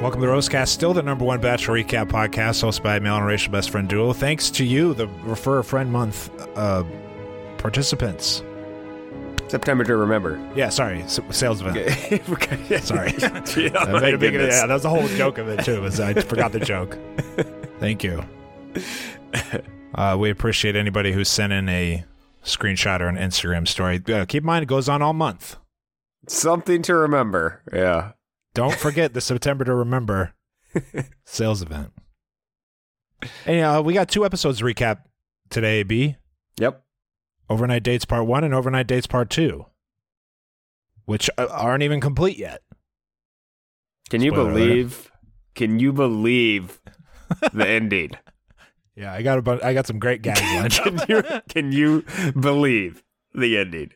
Welcome to the Roastcast, still the number one Bachelor Recap podcast, hosted by male and racial best friend duo. Thanks to you, the Refer a Friend Month uh, participants. September to remember. Yeah, sorry, s- sales event. Sorry. Yeah, I my a big, goodness. yeah, that was the whole joke of it too. Was I forgot the joke. Thank you. Uh, we appreciate anybody who sent in a screenshot or an Instagram story. Uh, keep in mind, it goes on all month. Something to remember. Yeah. Don't forget the September to remember sales event. And uh, we got two episodes to recap today. B Yep. overnight dates part one and overnight dates part two, which uh, aren't even complete yet. Can you Spoiler alert. believe? Can you believe the ending? Yeah, I got a bu- I got some great gags can you can you believe the ending?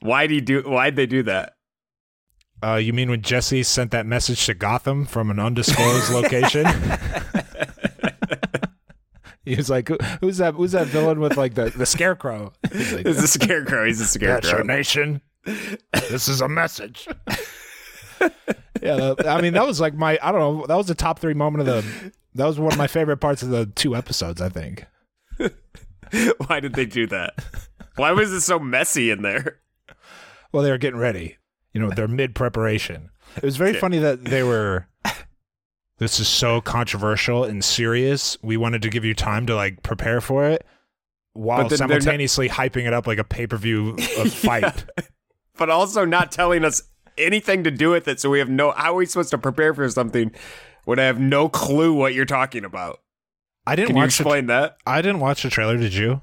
Why do you do? Why'd they do that? Uh, you mean when Jesse sent that message to Gotham from an undisclosed location? he was like, "Who- "Who's that? Who's that villain with like the, the scarecrow?" He's like, It's a scarecrow. He's a Scarecrow scarecrow. Nation. This is a message. yeah, that- I mean that was like my I don't know that was the top three moment of the that was one of my favorite parts of the two episodes I think. Why did they do that? Why was it so messy in there? Well, they were getting ready. You know, they're mid preparation. It was very funny that they were. This is so controversial and serious. We wanted to give you time to like prepare for it, while But then they're not- simultaneously hyping it up like a pay per view fight. But also not telling us anything to do with it. So we have no. How are we supposed to prepare for something when I have no clue what you're talking about? I didn't Can you watch. The, explain that? I didn't watch the trailer. Did you?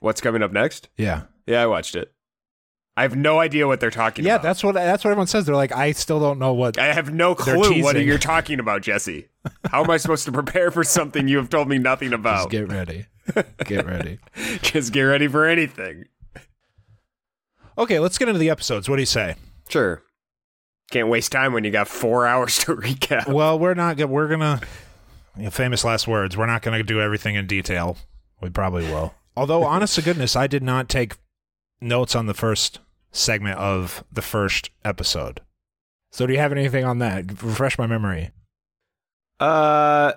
What's coming up next? Yeah. Yeah, I watched it. I have no idea what they're talking Yeah, about. Yeah, that's what that's what everyone says. They're like, I still don't know what. I have no clue what you're talking about, Jesse. How am I supposed to prepare for something you have told me nothing Just about? get ready. Get ready. Just get ready for anything. Okay, let's get into the episodes. What do you say? Sure. Can't waste time when you got four hours to recap. Well, we're not. go- We're gonna. you know, famous last words. We're not gonna do everything in detail. We probably will. Although, honest to goodness, I did not take notes on the first segment of the first episode. So, do you have anything on that? Refresh my memory. Uh,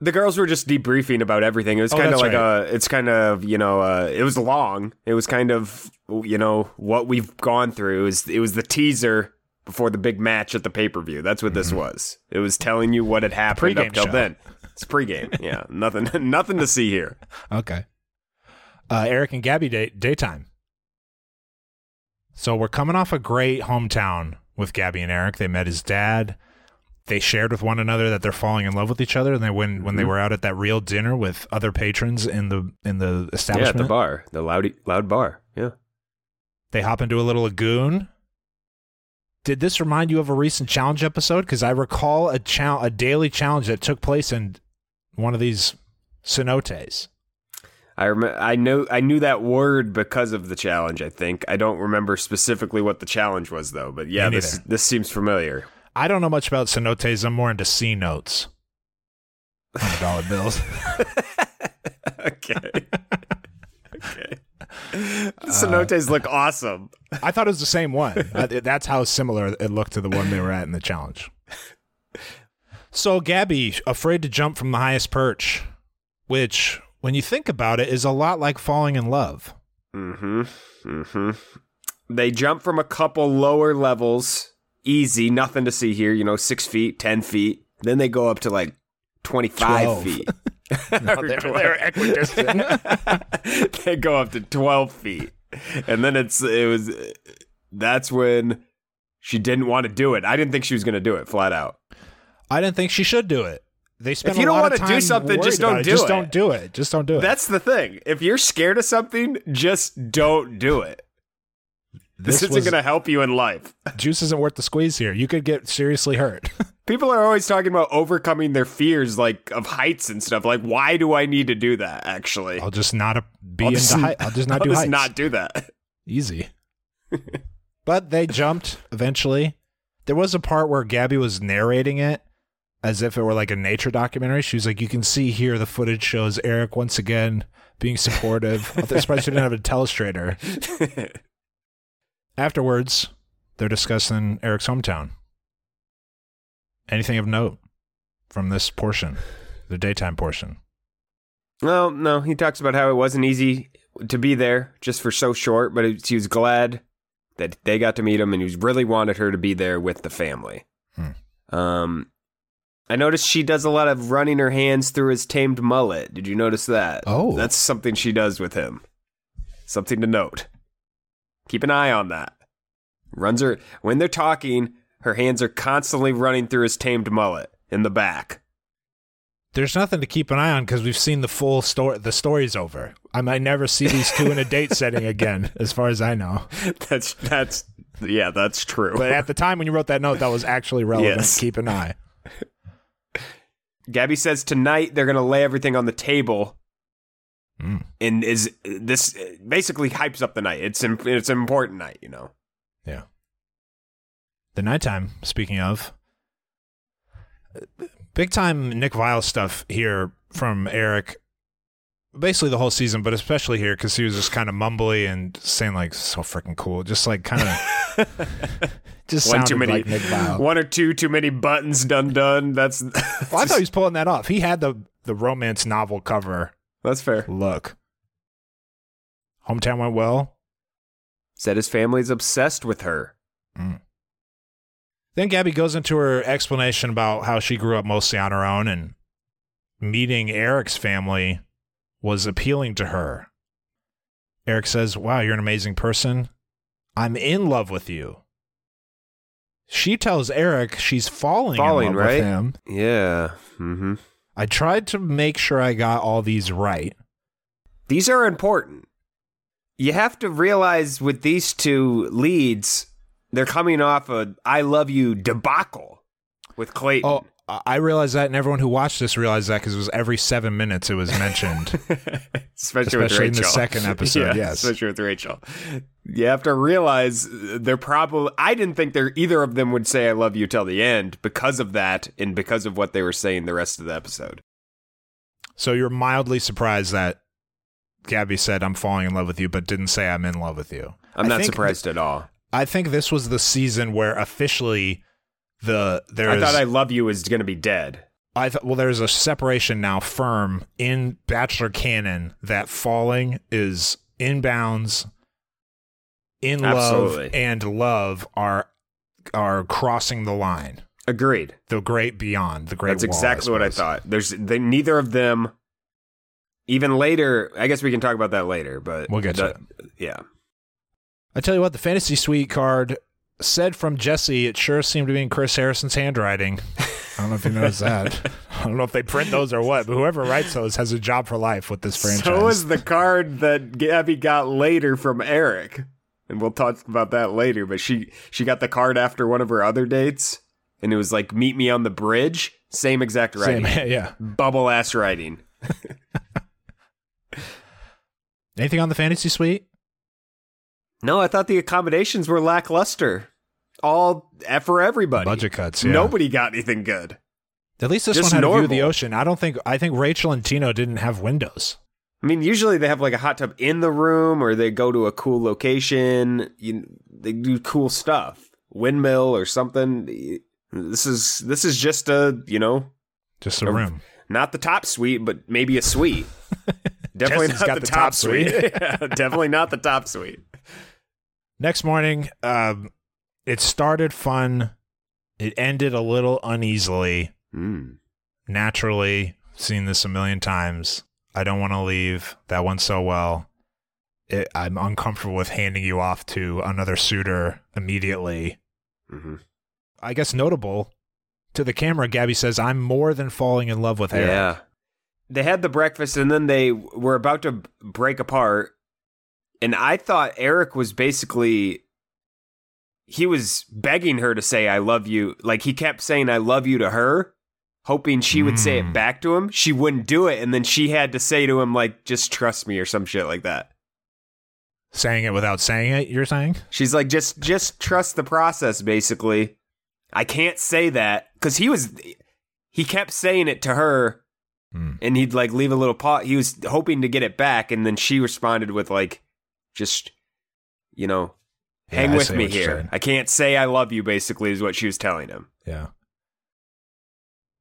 the girls were just debriefing about everything. It was Oh, kind of like a. It's kind of you know. Uh, it was long. It was kind of you know what we've gone through. It was it was the teaser before the big match at the pay per view. That's what this was. It was telling you what had happened up till show. then. It's pregame. Yeah, nothing nothing to see here. Okay. Uh, Erich and Gabby day- daytime. So we're coming off a great hometown with Gabby and Erich. They met his dad. They shared with one another that they're falling in love with each other. And they when when they Mm-hmm. were out at that real dinner with other patrons in the in the Yeah, at establishment, the bar, the loud loud bar. Yeah. they hop into a little lagoon. Did this remind you of a recent challenge episode? Because I recall a chal- a daily challenge that took place in one of these cenotes. I rem- I know I knew that word because of the challenge. I think I don't remember specifically what the challenge was though. But yeah, this this seems familiar. I don't know much about cenotes. I'm more into C notes. Hundred dollar bills. okay. okay. Cenotes look awesome. I thought it was the same one. Uh, That's how similar it looked to the one they were at in the challenge. So Gabby, afraid to jump from the highest perch, which, when you think about it, is a lot like falling in love. Mm-hmm. Mm-hmm. They jump from a couple lower levels, easy, nothing to see here. You know, six feet, ten feet. Then they go up to like twenty-five 12. feet. they're, they're equidistant. they go up to 12 feet and then it's it was that's when she didn't want to do it i didn't think she was going to do it flat out I didn't think she should do it. They spent you a don't lot wanna do something, just don't do Just it. don't do it. Just don't do it. that's the thing if you're scared of something just don't do it this, isn't going to help you in life juice isn't worth the squeeze here. You could get seriously hurt. people are always talking about overcoming their fears like of heights and stuff like why do i need to do that actually I'll just not be I'll into just- height. I'll just not I'll do just heights. not do that Easy. but they jumped eventually. There was a part where Gabby was narrating it as if it were like a nature documentary. She was like, You can see here the footage shows Erich once again being supportive. I'm surprised she didn't have a telestrator. Afterwards, they're discussing Erich's hometown. Anything of note from this portion, the daytime portion? Well, no, he talks about how it wasn't easy to be there just for so short, but it, he was glad that they got to meet him and he really wanted her to be there with the family. Hmm. Um, I noticed she does a lot of running her hands through his tamed mullet. Did you notice that? Oh. That's something she does with him. Something to note. Keep an eye on that. Runs her when they're talking, her hands are constantly running through his tamed mullet in the back. There's nothing to keep an eye on because we've seen the full story. The story's over. I might never see these two in a date setting again, as far as I know. That's that's yeah, that's true. But at the time when you wrote that note, that was actually relevant. Yes. Keep an eye. Gabby says tonight they're gonna lay everything on the table, Mm. and is this basically hypes up the night? It's im- it's an important night, you know. Yeah. The nighttime, speaking of, big time Nick Viall stuff here from Erich. Basically the whole season, but especially here because he was just kind of mumbly and saying like so freaking cool, just like kind of just one too many, like one or two too many buttons done done. That's Well, I thought he was pulling that off. He had the the romance novel cover that's fair. look. Hometown went well. Said his family's obsessed with her. Mm. Then Gabby goes into her explanation about how she grew up mostly on her own and meeting Erich's family was appealing to her. Erich says, Wow, you're an amazing person. I'm in love with you. She tells Erich she's falling, Falling, in love right? with him. Yeah. Mm-hmm. I tried to make sure I got all these right. These are important. You have to realize with these two leads, they're coming off a "I love you" debacle with Clayton. Oh, I realized that, and everyone who watched this realized that because it was every seven minutes it was mentioned. especially, with Especially in the second episode, Yeah, yes. especially with Rachel. You have to realize uh, they're probably. I didn't think they're either of them would say "I love you" till the end because of that, and because of what they were saying the rest of the episode. So you're mildly surprised that Gabby said, I'm falling in love with you, but didn't say I'm in love with you. I'm I not surprised at all. I think this was the season where officially the there I is thought "I love you" was going to be dead. I thought well there's a separation now firm in Bachelor canon that falling is inbounds in love Absolutely. and love are are crossing the line. Agreed. The great beyond, the great That's wall, exactly what I thought. There's they, neither of them. Even later, I guess we can talk about that later. But We'll get to the- Yeah, I tell you what, the fantasy suite card said from Jesse, it sure seemed to be in Chris Harrison's handwriting. I don't know if you noticed that. I don't know if they print those or what, but whoever writes those has a job for life with this franchise. So is the card that Gabby got later from Erich, and we'll talk about that later. But she she got the card after one of her other dates, and it was like "Meet me on the bridge." Same exact Same- writing, yeah. bubble ass writing. Anything on the fantasy suite? No, I thought the accommodations were lackluster. All for everybody. Budget cuts. Yeah. Nobody got anything good. At least this just one had a view of the ocean. I don't think. I think Rachel and Tino didn't have windows. I mean, usually they have like a hot tub in the room, or they go to a cool location. You, they do cool stuff, windmill or something. This is this is just a you know Just a room. not the top suite, but maybe a suite. Definitely not got the, top, top suite. suite. Yeah, definitely not the top suite. Next morning, um, it started fun. It ended a little uneasily. Mm. Naturally, seen this a million times. I don't want to leave. That went so well. It, I'm uncomfortable with handing you off to another suitor immediately. hmm I guess notable to the camera, Gabby says, I'm more than falling in love with Erich. Yeah. They had the breakfast and then they were about to break apart. And I thought Erich was basically he was begging her to say I love you. Like he kept saying I love you to her, hoping she would say it Mm. back to him. She wouldn't do it and then she had to say to him like just trust me or some shit like that. Saying it without saying it, you're saying? She's like just just trust the process basically. I can't say that cuz he was he kept saying it to her Hmm. and he'd like leave a little pot. He was hoping to get it back, and then she responded with like, "Just, you know, Yeah, hang I with me here. I can't say I love you." Basically, is what she was telling him. Yeah.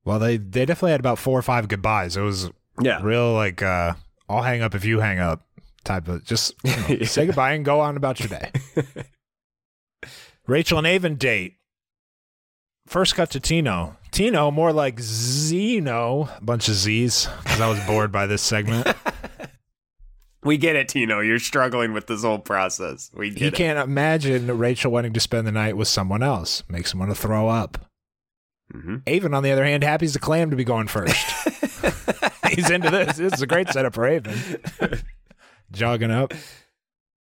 Well, they, they definitely had about four or five goodbyes. It was Yeah, real like uh I'll hang up if you hang up type of just you know, say goodbye and go on about your day. Rachel and Aven date. First cut to Tino. Tino more like Zeno, a bunch of Z's because I was bored by this segment. we get it, Tino. You're struggling with this whole process. We get he it. can't imagine Rachel wanting to spend the night with someone else. Makes him want to throw up. Mhm. Aven, on the other hand, happy as the clam to be going first. He's into this. This is a great setup for Aven. Jogging up.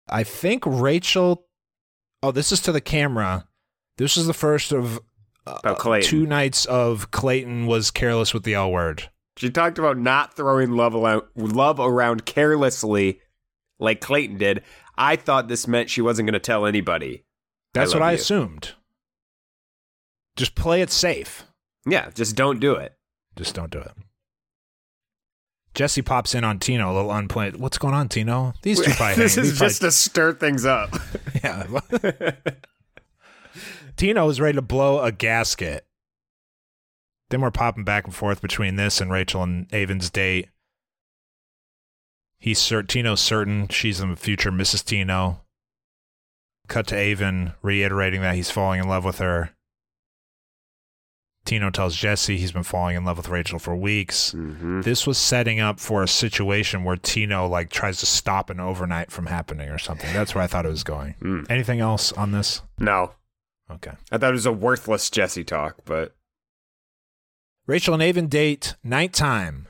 I think Rachel. Oh, this is to the camera. This is the first of uh, two nights of Clayton was careless with the L word. She talked about not throwing love around, love around carelessly, like Clayton did. I thought this meant she wasn't going to tell anybody. That's love what I you. assumed. Just play it safe. Yeah, just don't do it. Just don't do it. Jesse pops in on Tino, a little unplanned. What's going on, Tino? These two probably this is just probably- to stir things up. yeah. Tino is ready to blow a gasket. Then we're popping back and forth between this and Rachel and Aven's date. He's cert- Tino's certain she's the future Mrs. Tino. Cut to Aven reiterating that he's falling in love with her. Tino tells Jesse he's been falling in love with Rachel for weeks. mm-hmm. This was setting up for a situation where Tino like tries to stop an overnight from happening or something. That's where I thought it was going. Mm. Anything else on this? No, Okay. I thought it was a worthless Jesse talk, but Rachel and Aven date nighttime.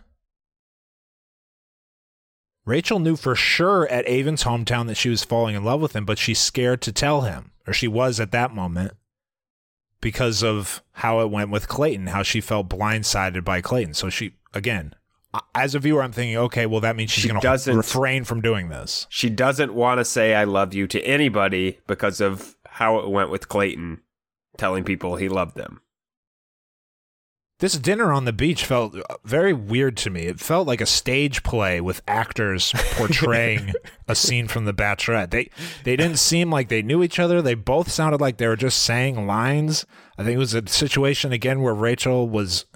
Rachel knew for sure at Aven's hometown that she was falling in love with him, but she's scared to tell him, or she was at that moment, because of how it went with Clayton, how she felt blindsided by Clayton. So she, again, as a viewer, I'm thinking, okay, well, that means she's She going to refrain from doing this. she doesn't want to say I love you to anybody because of how it went with Clayton telling people he loved them. This dinner on the beach felt uh, very weird to me. It felt like a stage play with actors portraying a scene from The Bachelorette. They they didn't seem like they knew each other. They both sounded like they were just saying lines. I think it was a situation again where Rachel was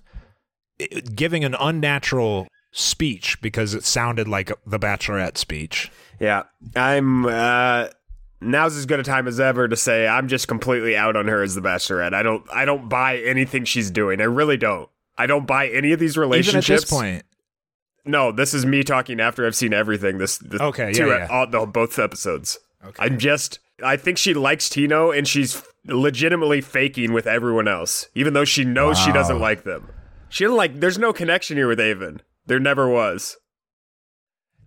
giving an unnatural speech because it sounded like The Bachelorette speech. Yeah, I'm. uh Now's as good a time as ever to say I'm just completely out on her as the Bachelorette. I don't. I don't buy anything she's doing. I really don't. I don't buy any of these relationships. Even at this point, No, this is me talking after I've seen everything. This, this Okay, two, yeah, yeah. All, the, both episodes. Okay. I'm just. I think she likes Tino, and she's legitimately faking with everyone else, even though she knows she doesn't like them. She doesn't like. There's no connection here with Aven. There never was.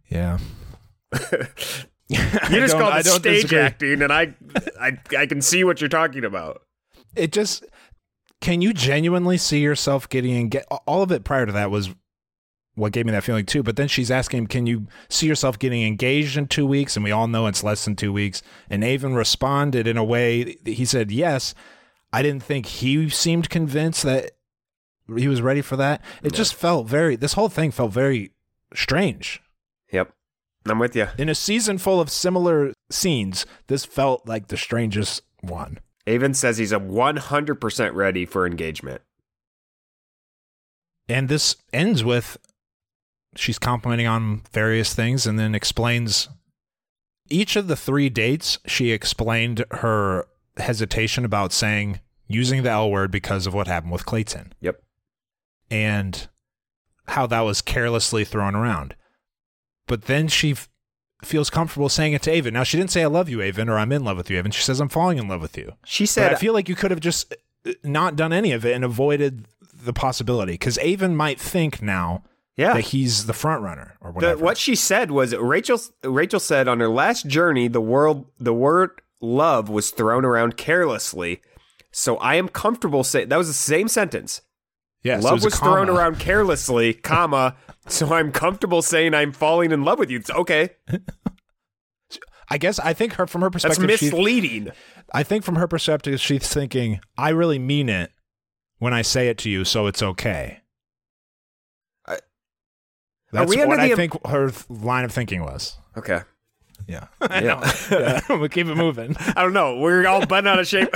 yeah. You just called it stage disagree. acting, and I, I, I can see what you're talking about. it just can you genuinely see yourself getting engaged all of it prior to that was what gave me that feeling too but then she's asking him can you see yourself getting engaged in two weeks and we all know it's less than two weeks and aven responded in a way he said yes i didn't think he seemed convinced that he was ready for that it just felt very this whole thing felt very strange. I'm with you. In a season full of similar scenes, this felt like the strangest one. Aven says he's a 100% ready for engagement. And this ends with she's complimenting on various things and then explains each of the three dates. She explained her hesitation about saying using the L word because of what happened with Clayton Yep. and how that was carelessly thrown around. But then she f- feels comfortable saying it to Aven. Now, she didn't say, I love you, Aven, or I'm in love with you, Aven. She says, I'm falling in love with you. She But said, I feel like you could have just uh, not done any of it and avoided the possibility because Aven might think now yeah. that he's the front runner or The, whatever. what she said was Rachel. Rachel said on her last journey, the world, the word love was thrown around carelessly. So I am comfortable saying that was the same sentence. Yes, love a was, thrown around carelessly, comma. So I'm comfortable saying I'm falling in love with you. It's okay. I guess I think her from her That's perspective, she, misleading. I think from her perspective, she's thinking, I really mean it when I say it to you, so it's okay. I- That's what I think her line of thinking was. Okay. Yeah, Yeah. yeah. we'll keep it moving. I don't know. We're all bent out of shape.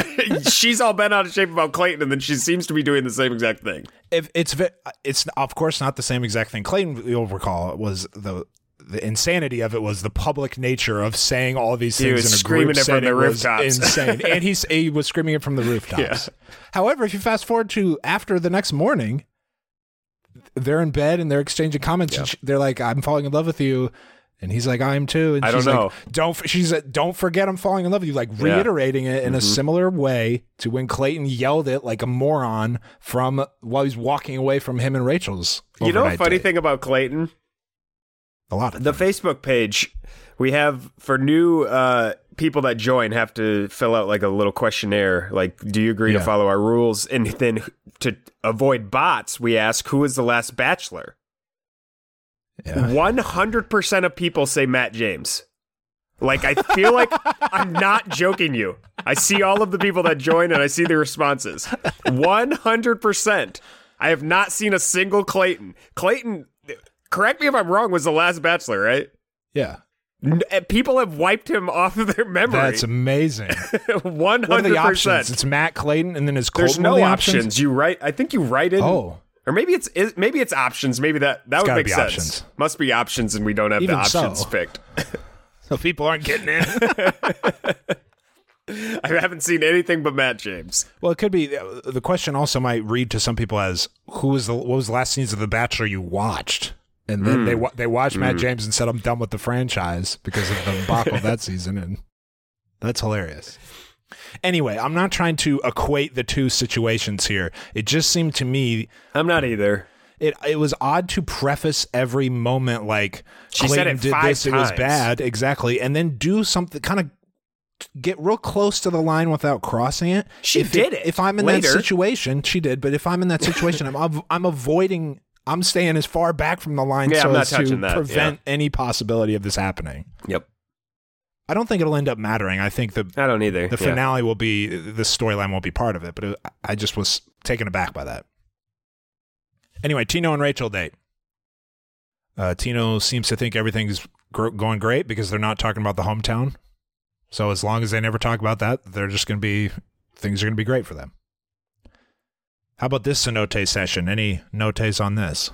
She's all bent out of shape about Clayton, and then she seems to be doing the same exact thing. if it's it's of course not the same exact thing. Clayton, you'll recall, was the the insanity of it was the public nature of saying all these He things was in a screaming group it from the setting was rooftops. insane, and he's he was screaming it from the rooftops. However, if you fast forward to after the next morning, they're in bed and they're exchanging comments. And she, they're like, "I'm falling in love with you." And he's like, "I'm too." And I don't she's know. like, "Don't." f- She's like, "Don't forget, I'm falling in love with you." Like Yeah. reiterating it in a Mhm. similar way to when Clayton yelled it like a moron from while he's walking away from him and Rachel's. You know, a funny date. thing about Clayton? A lot of The things. Facebook page we have for new uh, people that join have to fill out like a little questionnaire. Like, do you agree Yeah. to follow our rules? And then to avoid bots, we ask who is the last Bachelor. One hundred percent of people say Matt James. Like, I feel like I'm not joking you. I see all of the people that join and I see the responses. One hundred percent. I have not seen a single Clayton. Clayton, correct me if I'm wrong, was the last Bachelor, right? Yeah. N- uh, People have wiped him off of their memory. That's amazing. One What are hundred the options? percent. It's Matt Clayton, and then is Colton There's no the options. You write. I think you write in. Oh, Or maybe it's maybe it's options. Maybe that that would make be sense. options. Must be options, and we don't have Even the options so. picked. so people aren't getting in. I haven't seen anything but Matt James. well, it could be. uh, The question also might read to some people as, "Who was the what was the last scenes of The Bachelor you watched?" And then they they watched Matt James and said, "I'm done with the franchise because of the debacle that season," and that's hilarious. Anyway, I'm not trying to equate the two situations here. It just seemed to me I'm not either. it it was odd to preface every moment like She said Clayton it did this, it was bad, exactly, and then do something kind of get real close to the line without crossing it. She if did it If I'm in later. that situation, she did. But if I'm in that situation, I'm av- I'm avoiding. I'm staying as far back from the line Yeah, so as to that, prevent any possibility of this happening. Yep. I don't think it'll end up mattering. I think the I don't either. the Yeah. finale will be the storyline won't be part of it. But it, I just was taken aback by that. Anyway, Tino and Rachel date. Uh, Tino seems to think everything's gr- going great because they're not talking about the hometown. So as long as they never talk about that, they're just going to be things are going to be great for them. How about this cenote session? Any notes on this?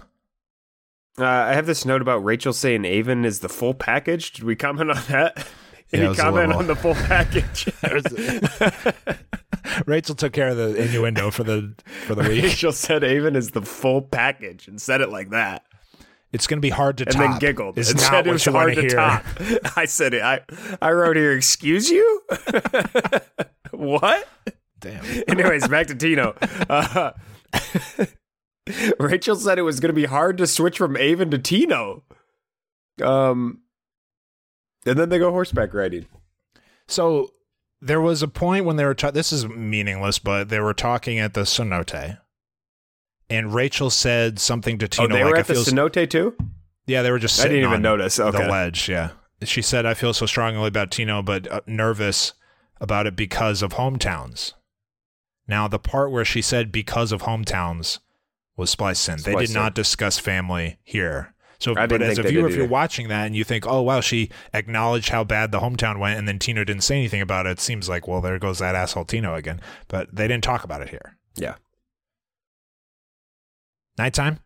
Uh, I have this note about Rachel saying Aven is the full package. Did we comment on that? Yeah, Any a comment on the full package? Rachel took care of the innuendo for the for the week. Rachel said Aven is the full package and said it like that. It's going to be hard to talk. and top. then giggled. It's not it was you hard to hear. top. I said it. I I wrote here. Excuse you. what? Damn. Anyways, back to Tino. Uh, Rachel said it was going to be hard to switch from Aven to Tino. Um, and then they go horseback riding. So there was a point when they were. Ta- this is meaningless, but they were talking at the cenote, and Rachel said something to Tino oh, they like, were "I at the feel." cenote too. yeah, they were just. I didn't even on notice. Okay. the ledge. Yeah, she said, "I feel so strongly about Tino, but uh, nervous about it because of hometowns." Now, the part where she said "because of hometowns" was spliced in. they did not discuss family here. So, but as a viewer, if you're watching that and you think, "Oh wow, she acknowledged how bad the hometown went," and then Tino didn't say anything about it, it seems like, well, there goes that asshole Tino again. But they didn't talk about it here. Yeah. Nighttime.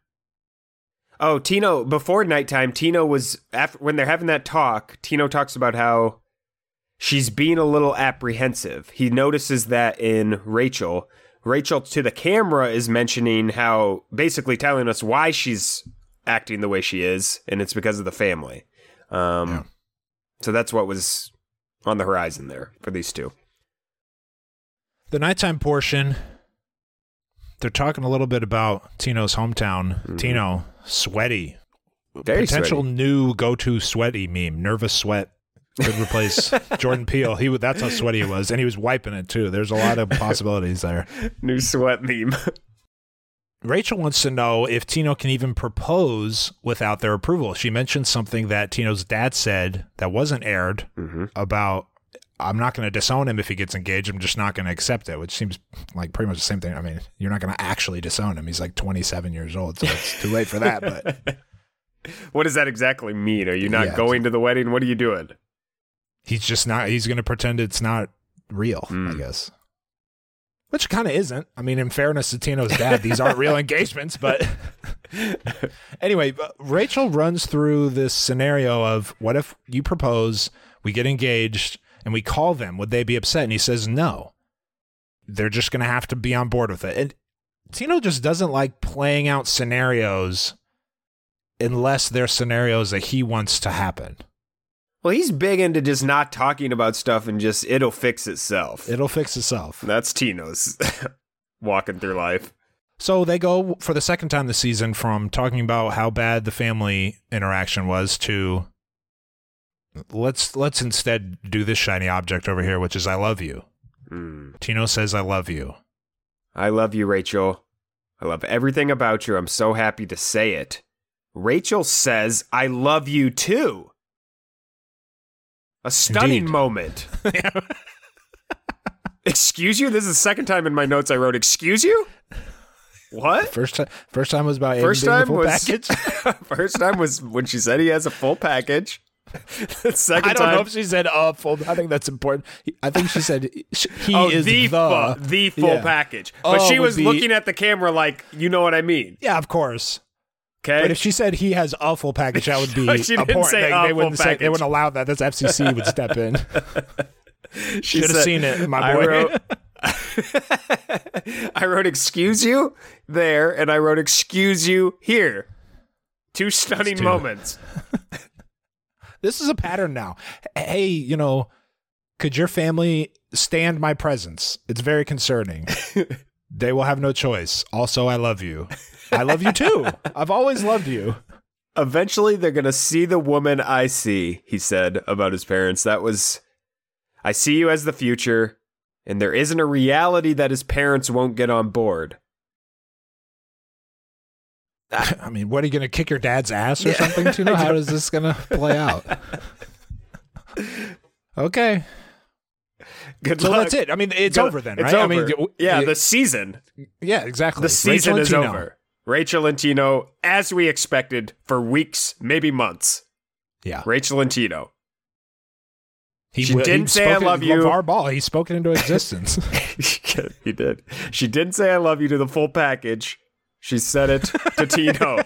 Oh, Tino, before nighttime, Tino was, after, when they're having that talk, Tino talks about how she's being a little apprehensive. He notices that in Rachel. Rachel to the camera is mentioning how, basically telling us why she's acting the way she is, and it's because of the family. Um, Yeah. So that's what was on the horizon there for these two. The nighttime portion. They're talking a little bit about Tino's hometown. Tino, sweaty, Very potential sweaty. new go-to sweaty meme. Nervous sweat could replace Jordan Peele. He. That's how sweaty he was, and he was wiping it too. There's a lot of possibilities there. New sweat meme. Rachel wants to know if Tino can even propose without their approval. She mentioned something that Tino's dad said that wasn't aired about I'm not going to disown him if he gets engaged. I'm just not going to accept it, which seems like pretty much the same thing. I mean, you're not going to actually disown him. He's like 27 years old, so it's too late for that. But what does that exactly mean? Are you not Yeah. going to the wedding? What are you doing? he's just not. He's going to pretend it's not real. I Mm. guess. Which kind of isn't. I mean, in fairness to Tino's dad, these aren't real engagements, but anyway, but Rachel runs through this scenario of what if you propose, we get engaged, and we call them? Would they be upset? And he says no. They're just going to have to be on board with it. And Tino just doesn't like playing out scenarios unless they're scenarios that he wants to happen. Well, he's big into just not talking about stuff and just it'll fix itself. It'll fix itself. That's Tino's walking through life. So they go for the second time this season from talking about how bad the family interaction was to let's let's instead do this shiny object over here, which is I love you. Mm. Tino says I love you. I love you, Rachel. I love everything about you. I'm so happy to say it. Rachel says, I love you too. A stunning Indeed. moment. Excuse you? This is the second time in my notes I wrote, Excuse you? What? First time first time was about First time full was package. first time was when she said he has a full package. The second I don't time, know if she said uh full. I think that's important. I think she said he he oh, is the the fu- the full Yeah. package. But Oh she was be- looking at the camera like, you know what I mean? Yeah, of course. Okay. But if she said he has a full package, that would be She didn't point. say They, they wouldn't say they wouldn't allow that. That's FCC would step in. She Should have seen it, my I boy. wrote, I wrote "excuse you" there, and I wrote "excuse you" here. Two stunning moments. this is a pattern now. Hey, you know, could your family stand my presence? It's very concerning. they will have no choice. Also, I love you. I love you too. I've always loved you. Eventually, they're gonna see the woman I see. He said about his parents. That was, I see you as the future, and there isn't a reality that his parents won't get on board. I mean, what are you going to kick your dad's ass or something? To know how is this going to play out? okay, Good so luck. that's it. I mean, it's Good- over then, It's right? over. I mean, yeah, y- the season. yeah, exactly. The season Rachel is Tino. over. Rachel and Tino, as we expected, for weeks, maybe months. Yeah, Rachel and Tino. he She w- didn't say, "I love you." LaVar Ball. He spoke it into existence. he did. She didn't say I love you to the full package. She said it to Tino.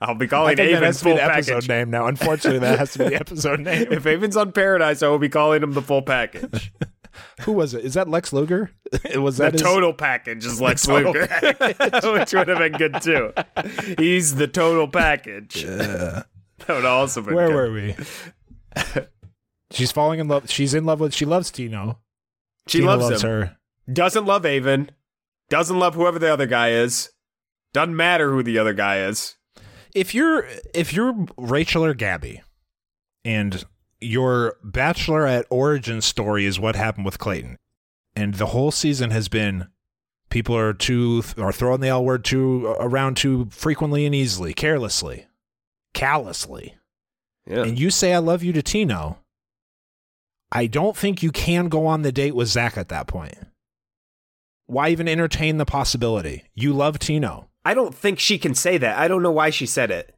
I'll be calling Aven has to be full the episode package. name now. Unfortunately, that has to be the episode name. If Aven's on Paradise, I will be calling him the full package. Who was it? Is that Lex Luger? was The that his- total package is Lex Luger, which would have been good too. He's the total package. That would also been Where good. were we? She's falling in love. She's in love with. She loves Tino. She Tino loves, loves him. her. Doesn't love Aven. Doesn't love whoever the other guy is. Doesn't matter who the other guy is. if you're if you're Rachel or Gabby, and your bachelorette origin story is what happened with Clayton, and the whole season has been people are too are throwing the L word too uh, around too frequently and easily, carelessly, callously, Yeah. and you say I love you to Tino. I don't think you can go on the date with Zach at that point. Why even entertain the possibility? You love Tino. I don't think she can say that. I don't know why she said it.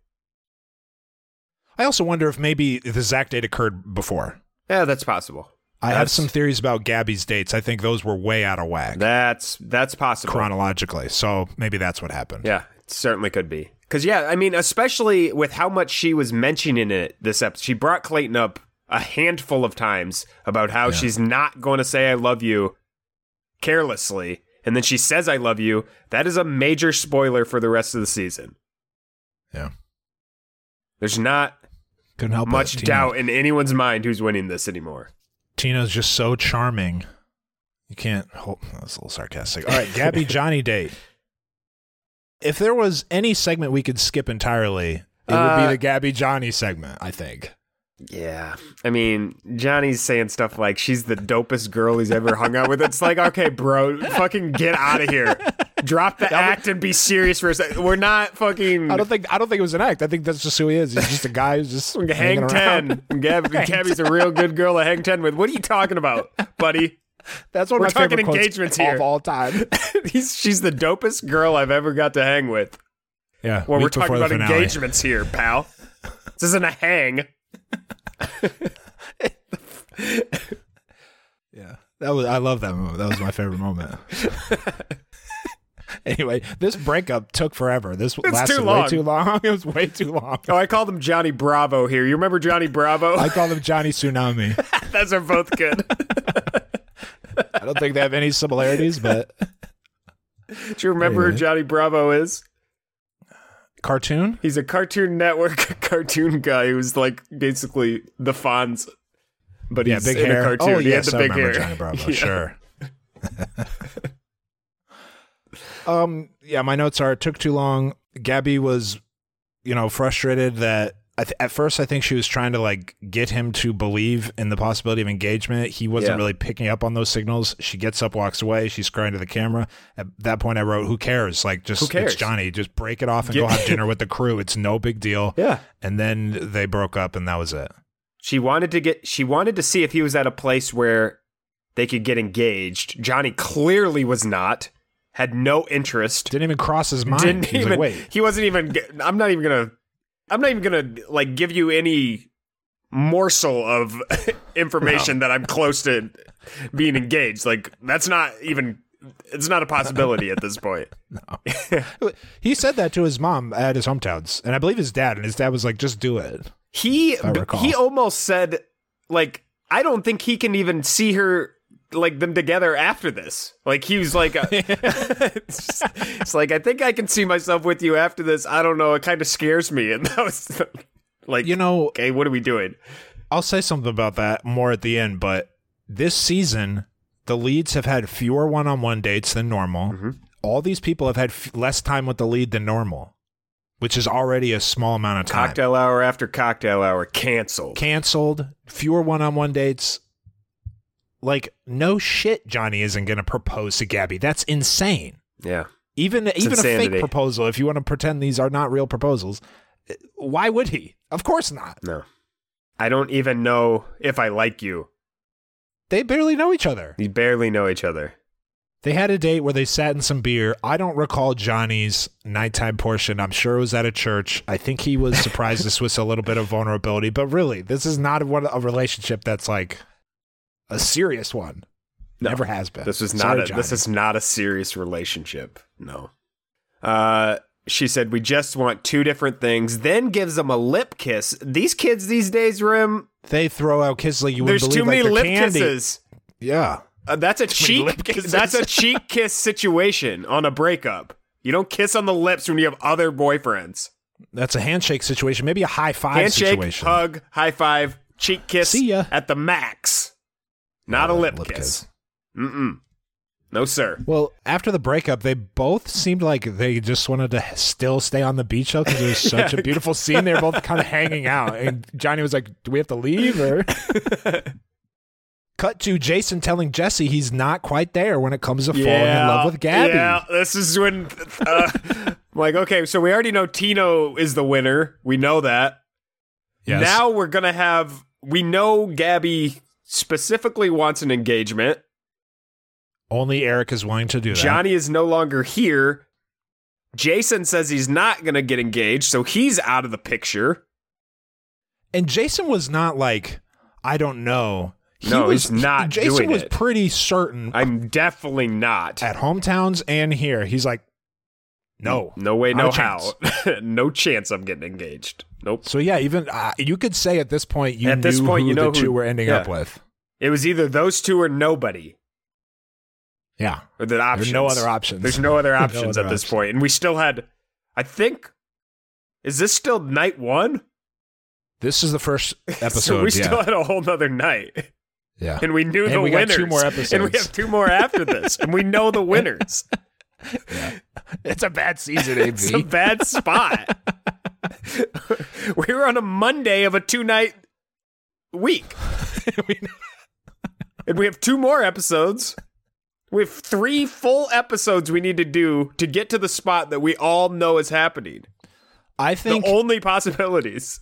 I also wonder if maybe the Zach date occurred before. Yeah, that's possible. I have some theories about Gabby's dates. I think those were way out of whack That's that's possible. chronologically. So maybe that's what happened. Yeah, it certainly could be. Because yeah, I mean, especially with how much she was mentioning it this episode, she brought Clayton up a handful of times about how she's not going to say "I love you" carelessly, and then she says "I love you." That is a major spoiler for the rest of the season. Yeah. There's not Couldn't help much. Doubt in anyone's mind who's winning this anymore. Tina's just so charming. You can't hold that's a little sarcastic. All right, Gabby Johnny date. If there was any segment we could skip entirely, it would Uh, be the Gabby Johnny segment, I think. Yeah. I mean, Johnny's saying stuff like she's the dopest girl he's ever hung out with. It's like, okay, bro, fucking get out of here. Drop the act and be serious for a second. We're not fucking I don't think I don't think it was an act. I think that's just who he is. He's just a guy who's just hanging hang around. 10. Gab- Gabby's a real good girl to hang 10 with. What are you talking about, buddy? That's what We're talking engagements here of all time. He's, she's the dopest girl I've ever got to hang with. Yeah, Well, we're talking about finale. engagements here, pal. This isn't a hang. Yeah, that was I love that moment. That was my favorite moment. anyway, this breakup took forever. This lasted too way long. too long. It was way too long. Oh, I called him Johnny Bravo here. You remember Johnny Bravo? I call him Johnny Tsunami. Those are both good. I don't think they have any similarities, but Do you remember who Johnny Bravo is? Cartoon. He's a Cartoon Network cartoon guy who's like basically the Fonz, but Yeah, he's big in hair. a cartoon. Oh he yes, had the I big remember hair. Johnny Bravo. Yeah. Sure. um. Yeah, my notes are: it took too long. Gabby was, you know, frustrated that. I th- at first, I think she was trying to like get him to believe in the possibility of engagement. He wasn't Yeah. really picking up on those signals. She gets up, walks away. She's crying to the camera. At that point, I wrote, "Who cares? Like, just cares? it's Johnny. Just break it off and Yeah. go have dinner with the crew. It's no big deal." Yeah. And then they broke up, and that was it. She wanted to get. She wanted to see if he was at a place where they could get engaged. Johnny clearly was not. Had no interest. Didn't even cross his mind. Didn't even. like, Wait, He wasn't even. I'm not even gonna. I'm not even gonna like give you any morsel of information that I'm close to being engaged. Like that's not even. It's not a possibility at this point. no. He said that to his mom at his hometowns, and I believe his dad. And his dad was like, "Just do it." He he almost said like I don't think he can even see her like them together after this. Like he was like, uh, it's, just- it's like I think I can see myself with you after this. I don't know. It kind of scares me, and that was like You know, okay, what are we doing? I'll say something about that more at the end, but this season, the leads have had fewer one-on-one dates than normal. Mm-hmm. All these people have had f- less time with the lead than normal, which is already a small amount of time. Cocktail hour after cocktail hour canceled. Canceled, fewer one-on-one dates. Like no shit, Johnny isn't going to propose to Gabby. That's insane. Yeah, Even even a fake proposal, if you want to pretend these are not real proposals, eh, why would he? Of course not. no, I don't even know if I like you. They barely know each other. They barely know each other. They had a date where they sat in some beer. I don't recall Johnny's nighttime portion. I'm sure it was at a church. I think he was surprised this was a little bit of vulnerability, but really, this is not a, a relationship that's like a serious one. No. Never has been. This is Sorry, not a, this is not a serious relationship. No. Uh she said we just want two different things, then gives them a lip kiss. These kids these days, Rim, They throw out kisses like you there's too many like lip candy. kisses. Yeah. Uh, that's a cheek that's a cheek kiss situation on a breakup. You don't kiss on the lips when you have other boyfriends. That's a handshake situation, maybe a high five Handshake, situation. hug, high five, cheek kiss See ya. at the max. Not a Uh, lip, lip kiss. kiss. Mm-mm. No, sir. Well, after the breakup, they both seemed like they just wanted to still stay on the beach though, because it was such a beautiful scene. They were both kind of hanging out, and Johnny was like, "Do we have to leave?" Or cut to Jason telling Jesse he's not quite there when it comes to falling in love with Gabby. Yeah, this is when uh, I'm like, okay, so we already know Tino is the winner. We know that. Yes. Now we're gonna have. We know Gabby specifically wants an engagement. only Erich is willing to do that. Johnny is no longer here. Jason says he's not gonna get engaged, so he's out of the picture. And Jason was not like, I don't know. He No, was, he's not Jason doing was it. pretty certain I'm definitely not. at hometowns and here. He's like, no, No way, no how. no chance I'm getting engaged. Nope. So yeah, even uh, you could say at this point you At this knew point, who you know the who- two were ending yeah. up with. It was either those two or nobody. Yeah, Or the options. no other options. There's no other No options other at this point. And we still had, I think, is this still night one? this is the first episode. so we yeah, still had a whole nother night. yeah. And we knew And the we got winners. two more episodes, And we have two more after this. and we know the winners. it's a bad season, AB. It's a bad spot. we were on a Monday of a two night week. and we have two more episodes. We have three full episodes we need to do to get to the spot that we all know is happening. I think the only possibilities.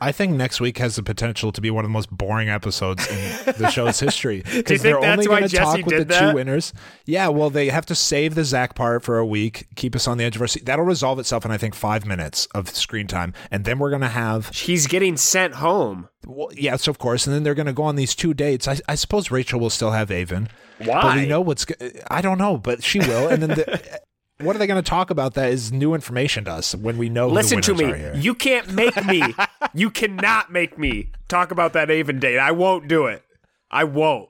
I think next week has the potential to be one of the most boring episodes in the show's history. Because they're only going to talk with the that? two winners. Yeah, well, they have to save the Zach part for a week, keep us on the edge of our seat. That'll resolve itself in I think five minutes of screen time, and then we're going to have He's getting sent home. well, yes, of course, and then they're going to go on these two dates. I, I suppose Rachel will still have Aven. Why? But we know what's. I don't know, but she will. And then the, what are they going to talk about? That is new information to us when we know. Listen the to me. Are here. Listen to me. You can't make me. you cannot make me talk about that Aven date. I won't do it. I won't.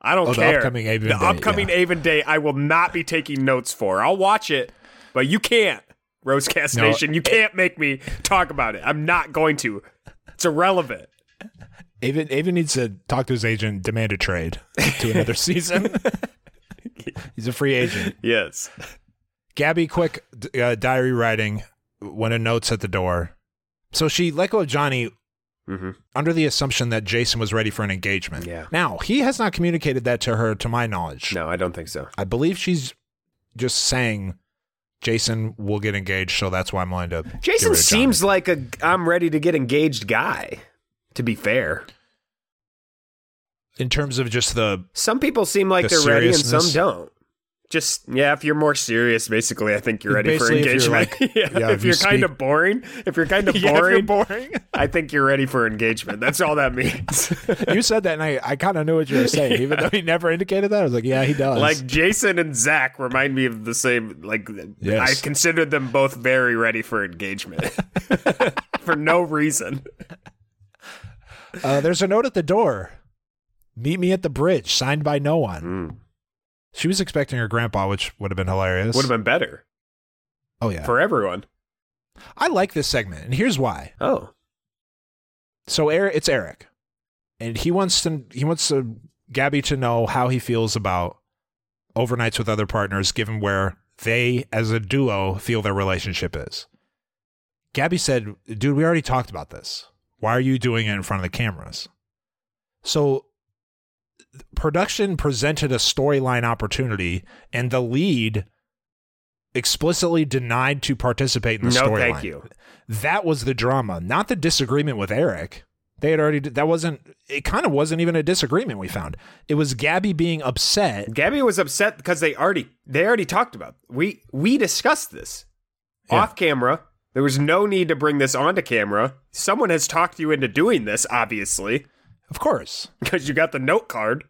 I don't Oh, the care. upcoming Aven the date, upcoming yeah. Aven date, I will not be taking notes for. I'll watch it, but you can't. Rosecast No, Nation, you can't make me talk about it. I'm not going to. It's irrelevant. Aven, Aven needs to talk to his agent, demand a trade to another season. He's a free agent. Yes. Gabby, quick uh, diary writing when a note's at the door. So she let go of Johnny Mm-hmm. under the assumption that Jason was ready for an engagement. Yeah. Now, he has not communicated that to her, to my knowledge. No, I don't think so. I believe she's just saying Jason will get engaged, so that's why I'm to. get Jason seems like a I'm ready to get engaged guy. To be fair, in terms of just the some people seem like The they're ready and some don't. Just yeah, if you're more serious, basically, I think you're ready for Basically, if you're engagement. like- yeah, yeah, if, if you you're kind speak- of boring, if you're kind of Yeah, you're boring, boring. I think you're ready for engagement. That's all that means. you said that, and I, I kind of knew what you were saying, even though he never indicated that. I was like, yeah, he does. like Jason and Zach remind me of the same. Like Yes. I considered them both very ready for engagement for no reason. uh, there's a note at the door. Meet me at the bridge, signed by no one. She was expecting her grandpa, which would have been hilarious. Would have been better Oh yeah, for everyone. I like this segment, and here's why. Oh, So Erich, it's Erich, and he wants to he wants to Gabby to know how he feels about overnights with other partners, given where they as a duo feel their relationship is. Gabby said, "Dude, we already talked about this. Why are you doing it in front of the cameras?" So production presented a storyline opportunity, and the lead explicitly denied to participate in the no, storyline thank you. that was the drama, not the disagreement with Erich. They had already that wasn't it kind of wasn't even a disagreement we found. It was Gabby being upset. Gabby was upset because they already they already talked about we we discussed this Yeah. off camera. There was no need to bring this onto camera. Someone has talked you into doing this, obviously, Of course. because you got the note card,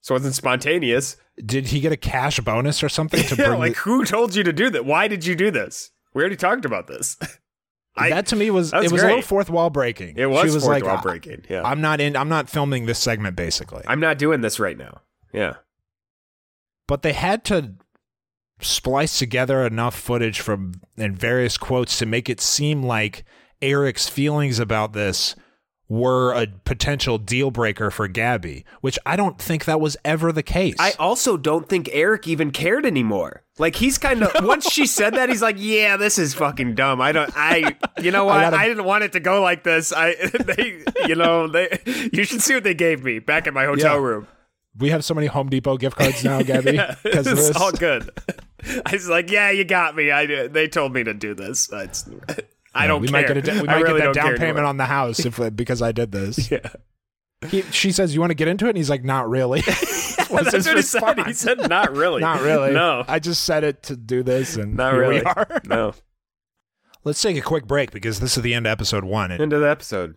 so it wasn't spontaneous. Did he get a cash bonus or something to Yeah, bring like the- who told you to do that? Why did you do this? We already talked about this. I- that to me was, was it was a little fourth wall breaking. It was she was fourth like wall breaking, yeah. I'm not in I'm not filming this segment basically. I'm not doing this right now. Yeah, but they had to splice together enough footage from and various quotes to make it seem like Erich's feelings about this were a potential deal breaker for Gabby, which I don't think that was ever the case. I also don't think Erich even cared anymore. Like he's kind of once she said that, he's like, "Yeah, this is fucking dumb. I don't. I, you know what? I I, didn't want it to go like this. I, they, you know, they. You should see what they gave me back in my hotel Yeah. room. we have so many Home Depot gift cards now, Gabby, Yeah, it's this. all good. I was like, "Yeah, you got me. I. They told me to do this. It's, I don't we care. Might get a, we I might really get don't that down care payment on the house if uh, because I did this. Yeah, He, she says, "You want to get into it?" And he's like, "Not really." That's his what he said. He response. said, "Not really. Not really. No, I just said it to do this, and not here really. we are. No." Let's take a quick break because this is the end of episode one. End of the episode.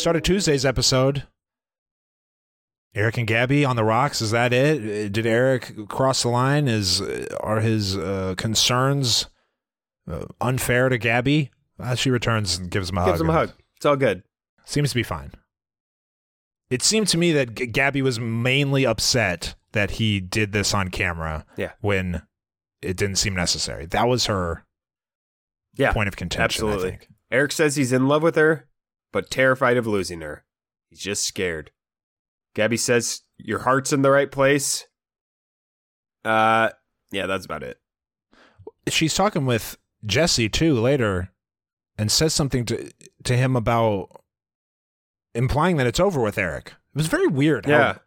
Started Tuesday's episode. Erich and Gabby on the rocks. Is that it? Did Erich cross the line? Is are his uh, concerns uh, unfair to Gabby? Uh, she returns and gives him a hug. Gives him a hug. It's all good. Seems to be fine. It seemed to me that G- Gabby was mainly upset that he did this on camera Yeah. when it didn't seem necessary. That was her Yeah. point of contention. Absolutely. I think. Erich says he's in love with her, but terrified of losing her. He's just scared. Gabby says your heart's in the right place. Uh, yeah, that's about it. she's talking with Jesse too later and says something to to him about implying that it's over with Erich. It was very weird. how- Yeah.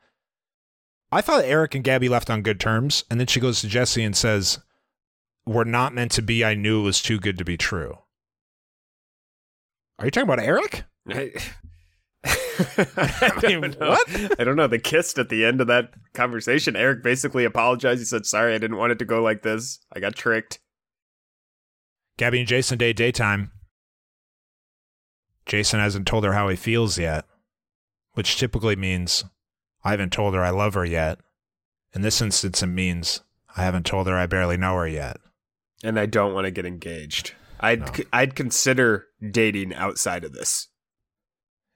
I thought Erich and Gabby left on good terms, and then she goes to Jesse and says, We're not meant to be. I knew it was too good to be true. Are you talking about Erich? I, I mean, don't know. what? I don't know. They kissed at the end of that conversation. Erich basically apologized. He said, "Sorry, I didn't want it to go like this. I got tricked." Gabby and Jason date daytime. Jason hasn't told her how he feels yet, which typically means I haven't told her I love her yet. In this instance, it means I haven't told her I barely know her yet. And I don't want to get engaged. I'd No. I'd consider dating outside of this.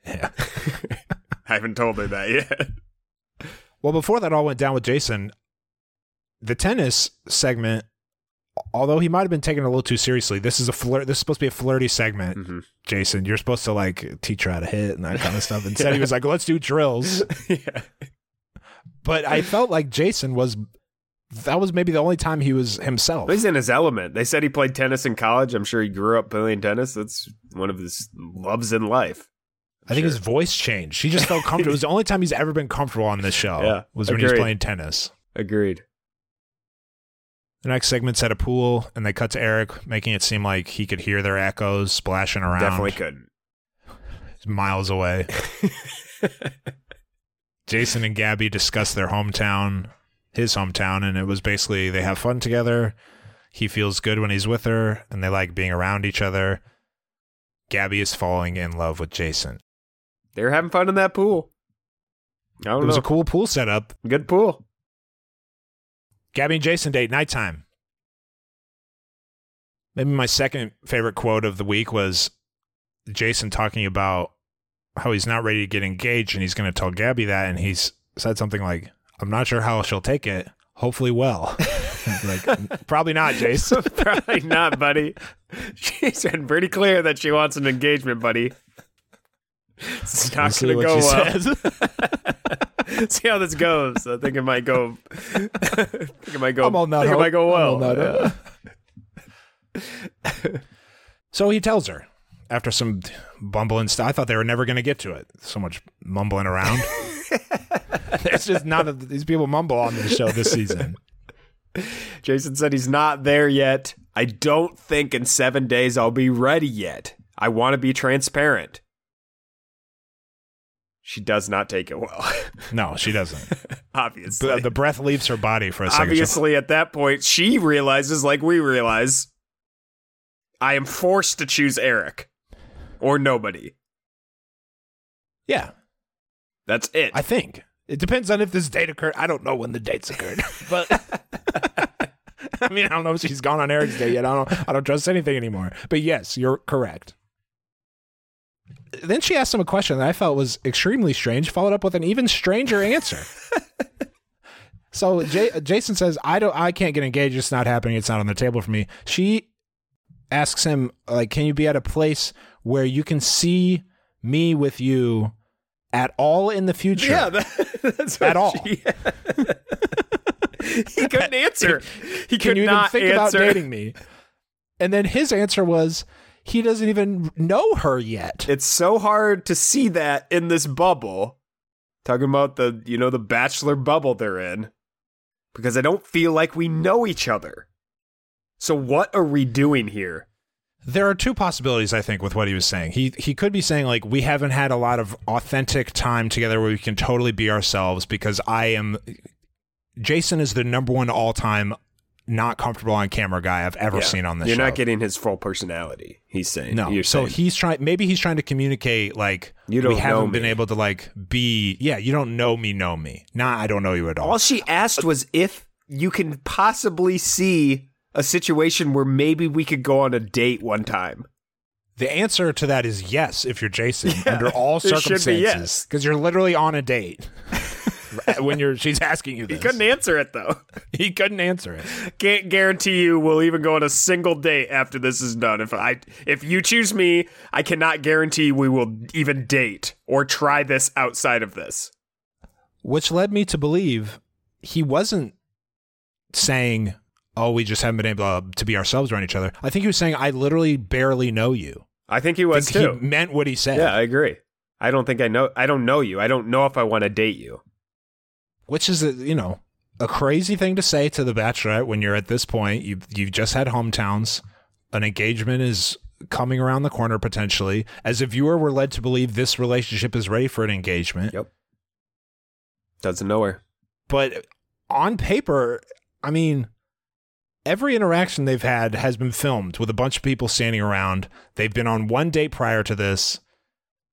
Yeah. I haven't told her that yet. Well, before that all went down with Jason, the tennis segment, although he might have been taken a little too seriously, this is a flirt. This is supposed to be a flirty segment. Mhm. Jason, you're supposed to like teach her how to hit and that kind of stuff. Instead, he was like, "Let's do drills." yeah. But I felt like Jason was. That was maybe the only time he was himself. He's in his element. They said he played tennis in college. I'm sure he grew up playing tennis. That's one of his loves in life. I think Sure. his voice changed. He just felt comfortable. it was the only time he's ever been comfortable on this show. Yeah, was when he was playing tennis. Agreed. The next segment's at a pool, and they cut to Erich, making it seem like he could hear their echoes splashing around. Definitely couldn't. miles away. Jason and Gabby discuss their hometown, his hometown, and it was basically they have fun together. He feels good when he's with her, and they like being around each other. Gabby is falling in love with Jason. They were having fun in that pool. I It don't was know. a cool pool setup. Good pool. Gabby and Jason date nighttime. Maybe my second favorite quote of the week was Jason talking about how he's not ready to get engaged and he's going to tell Gabby that. And he's said something like, I'm not sure how she'll take it. Hopefully, well. like, probably not, Jason. Probably not, buddy. She's been pretty clear that she wants an engagement, buddy. It's not We'll going to go well. see how this goes. I think it might go. I think it might go. I'm on that I think it might go well. that Yeah. So he tells her after some bumbling stuff. I thought they were never going to get to it. So much mumbling around. It's just not a, these people mumble on the show this season. Jason said he's not there yet. I don't think in seven days I'll be ready yet. I want to be transparent. She does not take it well, No, she doesn't. obviously. the, the breath leaves her body for a second. obviously, at that point, she realizes, like we realize, I am forced to choose Erich. or nobody. Yeah, That's it. I think it depends on if this date occurred. I don't know when the dates occurred, but I mean, I don't know if she's gone on Erich's date yet. I don't. I don't trust anything anymore. But yes, you're correct. Then she asked him a question that I felt was extremely strange, followed up with an even stranger answer. so J- Jason says, "I don't. I can't get engaged. It's not happening. It's not on the table for me." She asks him, "Like, can you be at a place where you can see me with you?" At all in the future, yeah, that, that's At all. she- he couldn't answer. He can could you even not think answer. about dating me? And then his answer was, he doesn't even know her yet. It's so hard to see that in this bubble. Talking about the, you know, the bachelor bubble they're in. Because I don't feel like we know each other. So what are we doing here? There are two possibilities, I think, with what he was saying. He he could be saying like we haven't had a lot of authentic time together where we can totally be ourselves because I am Jason is the number one all time not comfortable on camera guy I've ever Yeah. seen on this You're show. not getting his full personality. He's saying. no. You're so saying. he's trying maybe he's trying to communicate like You don't we haven't been able to like be yeah, you don't know me, know me. Nah, I don't know you at all. All she asked was if you can possibly see a situation where maybe we could go on a date one time. The answer to that is yes if you're Jason under all it should be circumstances yes. because you're literally on a date when you're she's asking you this. He couldn't answer it though. He couldn't answer it. Can't guarantee you we'll even go on a single date after this is done. If I if you choose me, I cannot guarantee we will even date or try this outside of this. Which led me to believe he wasn't saying, "Oh, we just haven't been able to be ourselves around each other." I think he was saying, "I literally barely know you." I think he was think too. he meant what he said. yeah, I agree. I don't think I know I don't know you. I don't know if I want to date you. Which is a, you know a crazy thing to say to the bachelorette when you're at this point. You've you've just had hometowns. An engagement is coming around the corner potentially as a viewer we're led to believe this relationship is ready for an engagement. Yep. Doesn't know her. but on paper i mean every interaction they've had has been filmed with a bunch of people standing around. They've been on one date prior to this.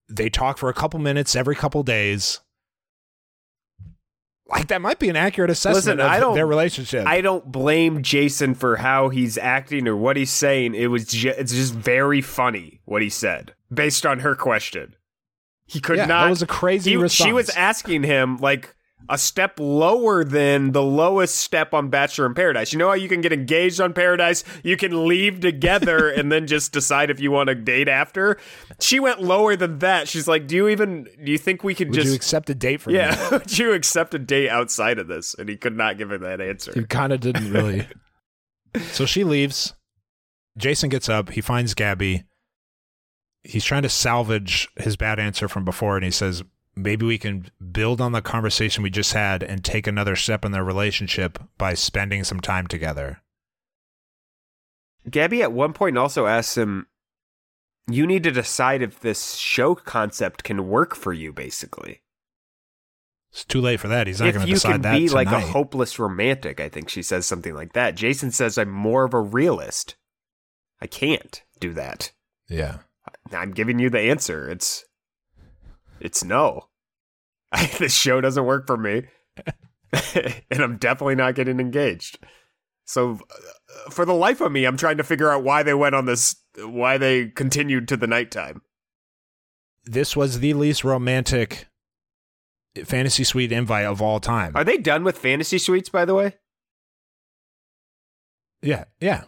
They talk for a couple minutes every couple days like that might be an accurate assessment Listen, of I don't- their relationship I don't blame Jason for how he's acting or what he's saying. It was ju- it's just very funny what he said based on her question. He could Yeah, not. that was a crazy he- response. She was asking him like a step lower than the lowest step on Bachelor in Paradise. You know how you can get engaged on Paradise, you can leave together and then just decide if you want to date after. She went lower than that. She's like, "Do you even? Do you think we could Would just?" you accept a date from yeah, would you accept a date outside of this? And he could not give her that answer. He kind of didn't really. so she leaves. Jason gets up. He finds Gabby. He's trying to salvage his bad answer from before, and he says, maybe we can build on the conversation we just had and take another step in their relationship by spending some time together. Gabby at one point also asks him, "You need to decide if this show concept can work for you." Basically, It's too late for that. He's not going to decide that. you decide can be like a hopeless romantic, I think she says something like that. Jason says, "I'm more of a realist. I can't do that." yeah. I'm giving you the answer. It's it's no. this show doesn't work for me, and I'm definitely not getting engaged. So, uh, for the life of me, I'm trying to figure out why they went on this, why they continued to the nighttime. This was the least romantic fantasy suite invite of all time. Are they done with fantasy suites? By the way, yeah. Yeah.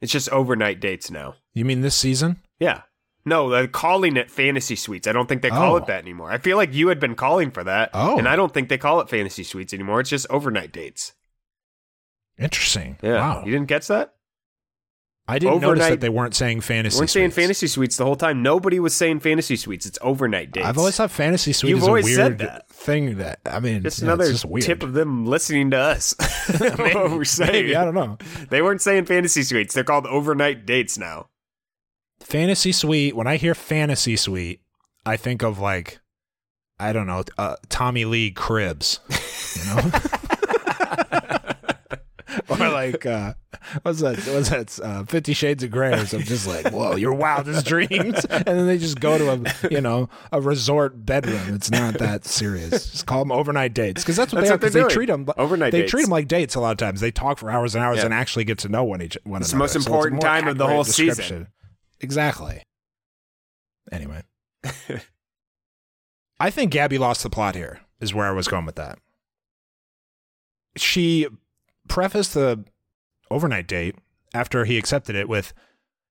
it's just overnight dates now. You mean this season? Yeah. No, they're calling it fantasy suites. I don't think they call Oh. it that anymore. I feel like you had been calling for that. Oh. And I don't think they call it fantasy suites anymore. It's just overnight dates. Interesting. Yeah. Wow. You didn't catch that? I didn't notice overnight- that they weren't saying fantasy. Suites. We weren't saying suites. fantasy suites the whole time. Nobody was saying fantasy suites. It's overnight dates. I've always thought fantasy suites. You've is a always weird said that. thing that I mean, just yeah, another it's just tip of them listening to us. what we're saying. Maybe, I don't know. They weren't saying fantasy suites. They're called overnight dates now. Fantasy suite. When I hear fantasy suite, I think of like I don't know, uh, Tommy Lee cribs, you know, or like uh what's that what's that uh 50 shades of gray or something just like whoa your wildest dreams and then they just go to a you know a resort bedroom it's not that serious just call them overnight dates because that's what That's they what are they treat them Overnight they dates. treat them like dates a lot of times they talk for hours and hours Yeah. and actually get to know one each one It's the another. most So important time of the whole season. Exactly anyway I think Gabby lost the plot here, is where I was going with that. She prefaced the overnight date after he accepted it with,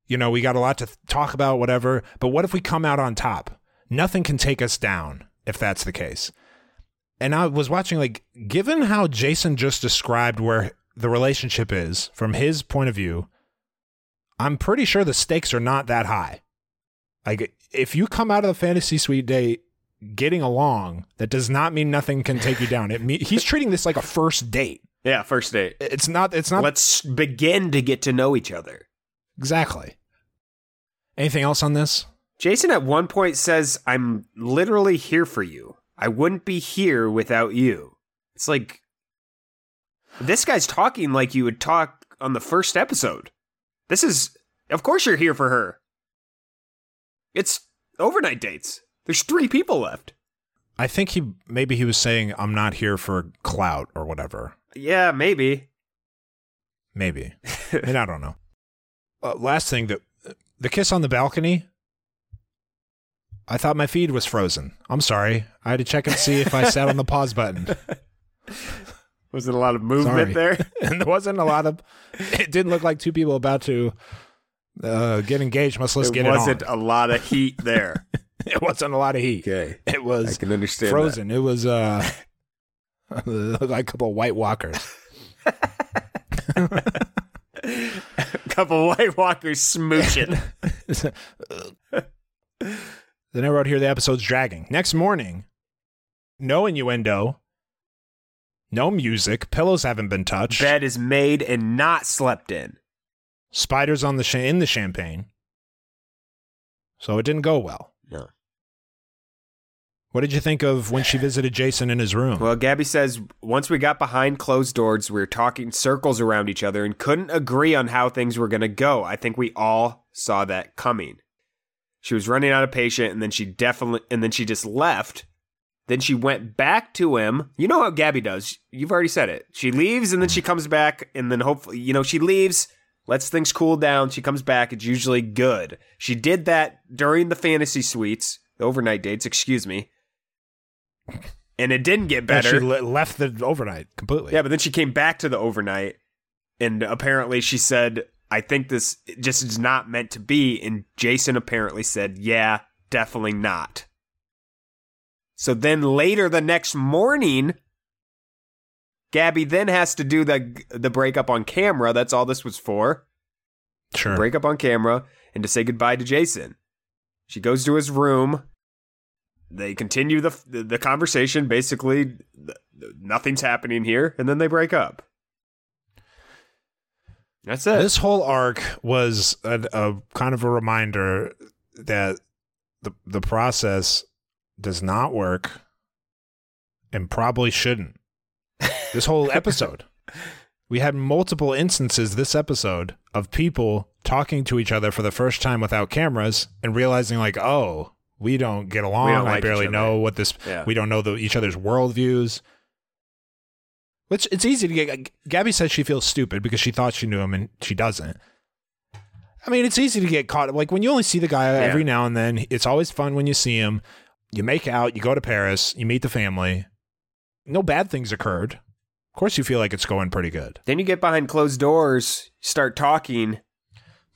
you know, we got a lot to th- talk about, whatever, but what if we come out on top? Nothing can take us down if that's the case. And I was watching, like, given how Jason just described where the relationship is from his point of view, I'm pretty sure the stakes are not that high. Like, if you come out of the fantasy suite date getting along, that does not mean nothing can take you down. It me- he's treating this like a first date. Yeah, first date. It's not. It's not Let's begin to get to know each other. exactly. Anything else on this? Jason at one point says, I'm literally here for you. I wouldn't be here without you. It's like, this guy's talking like you would talk on the first episode. This is, of course, you're here for her. It's overnight dates. There's three people left. I think he maybe he was saying I'm not here for clout or whatever. Yeah, maybe. Maybe. and I don't know. Uh, last thing that the kiss on the balcony. I thought my feed was frozen. I'm sorry. I had to check and see if I sat on the pause button. Was it a lot of movement Sorry. there? and there wasn't a lot of. It didn't look like two people about to uh, get engaged. Much less it get wasn't it on. a lot of heat there. It wasn't a lot of heat. okay. It was I can understand that. frozen. It was uh, like a couple of White Walkers. couple of White Walkers smooching. Then I wrote here the episode's dragging. Next morning, no innuendo, no music, pillows haven't been touched, Bed is made and not slept in. spiders on the cha- in the champagne. So it didn't go well. No. What did you think of when she visited Jason in his room? Well, Gabby says once we got behind closed doors, we were talking circles around each other and couldn't agree on how things were going to go. I think we all saw that coming. She was running out of patient and then she definitely and then she just left. Then she went back to him. You know how Gabby does. You've already said it. She leaves and then she comes back and then hopefully, you know, she leaves, lets things cool down, she comes back, it's usually good. She did that during the fantasy suites, the overnight dates, excuse me. And it didn't get And better. She le- left the overnight completely. Yeah, but then she came back to the overnight, and apparently she said, "I think this just is not meant to be." And Jason apparently said, "Yeah, definitely not." So then later the next morning, Gabby then has to do the the breakup on camera. That's all this was for. sure. Break up on camera and to say goodbye to Jason. She goes to his room. They continue the the, conversation. Basically, th- th- nothing's happening here, and then they break up. That's it. This whole arc was a, a kind of a reminder that the the process does not work and probably shouldn't. This whole episode. We had multiple instances this episode of people talking to each other for the first time without cameras and realizing like, oh, we don't get along. don't I like barely know what this Yeah. we don't know the, each other's worldviews. Which it's easy to get. Gabby says she feels stupid because she thought she knew him and she doesn't. I mean, it's easy to get caught. Like when you only see the guy every now and then, it's always fun when you see him. You make out, you go to Paris, you meet the family. No bad things occurred. Of course, you feel like it's going pretty good. then you get behind closed doors, start talking.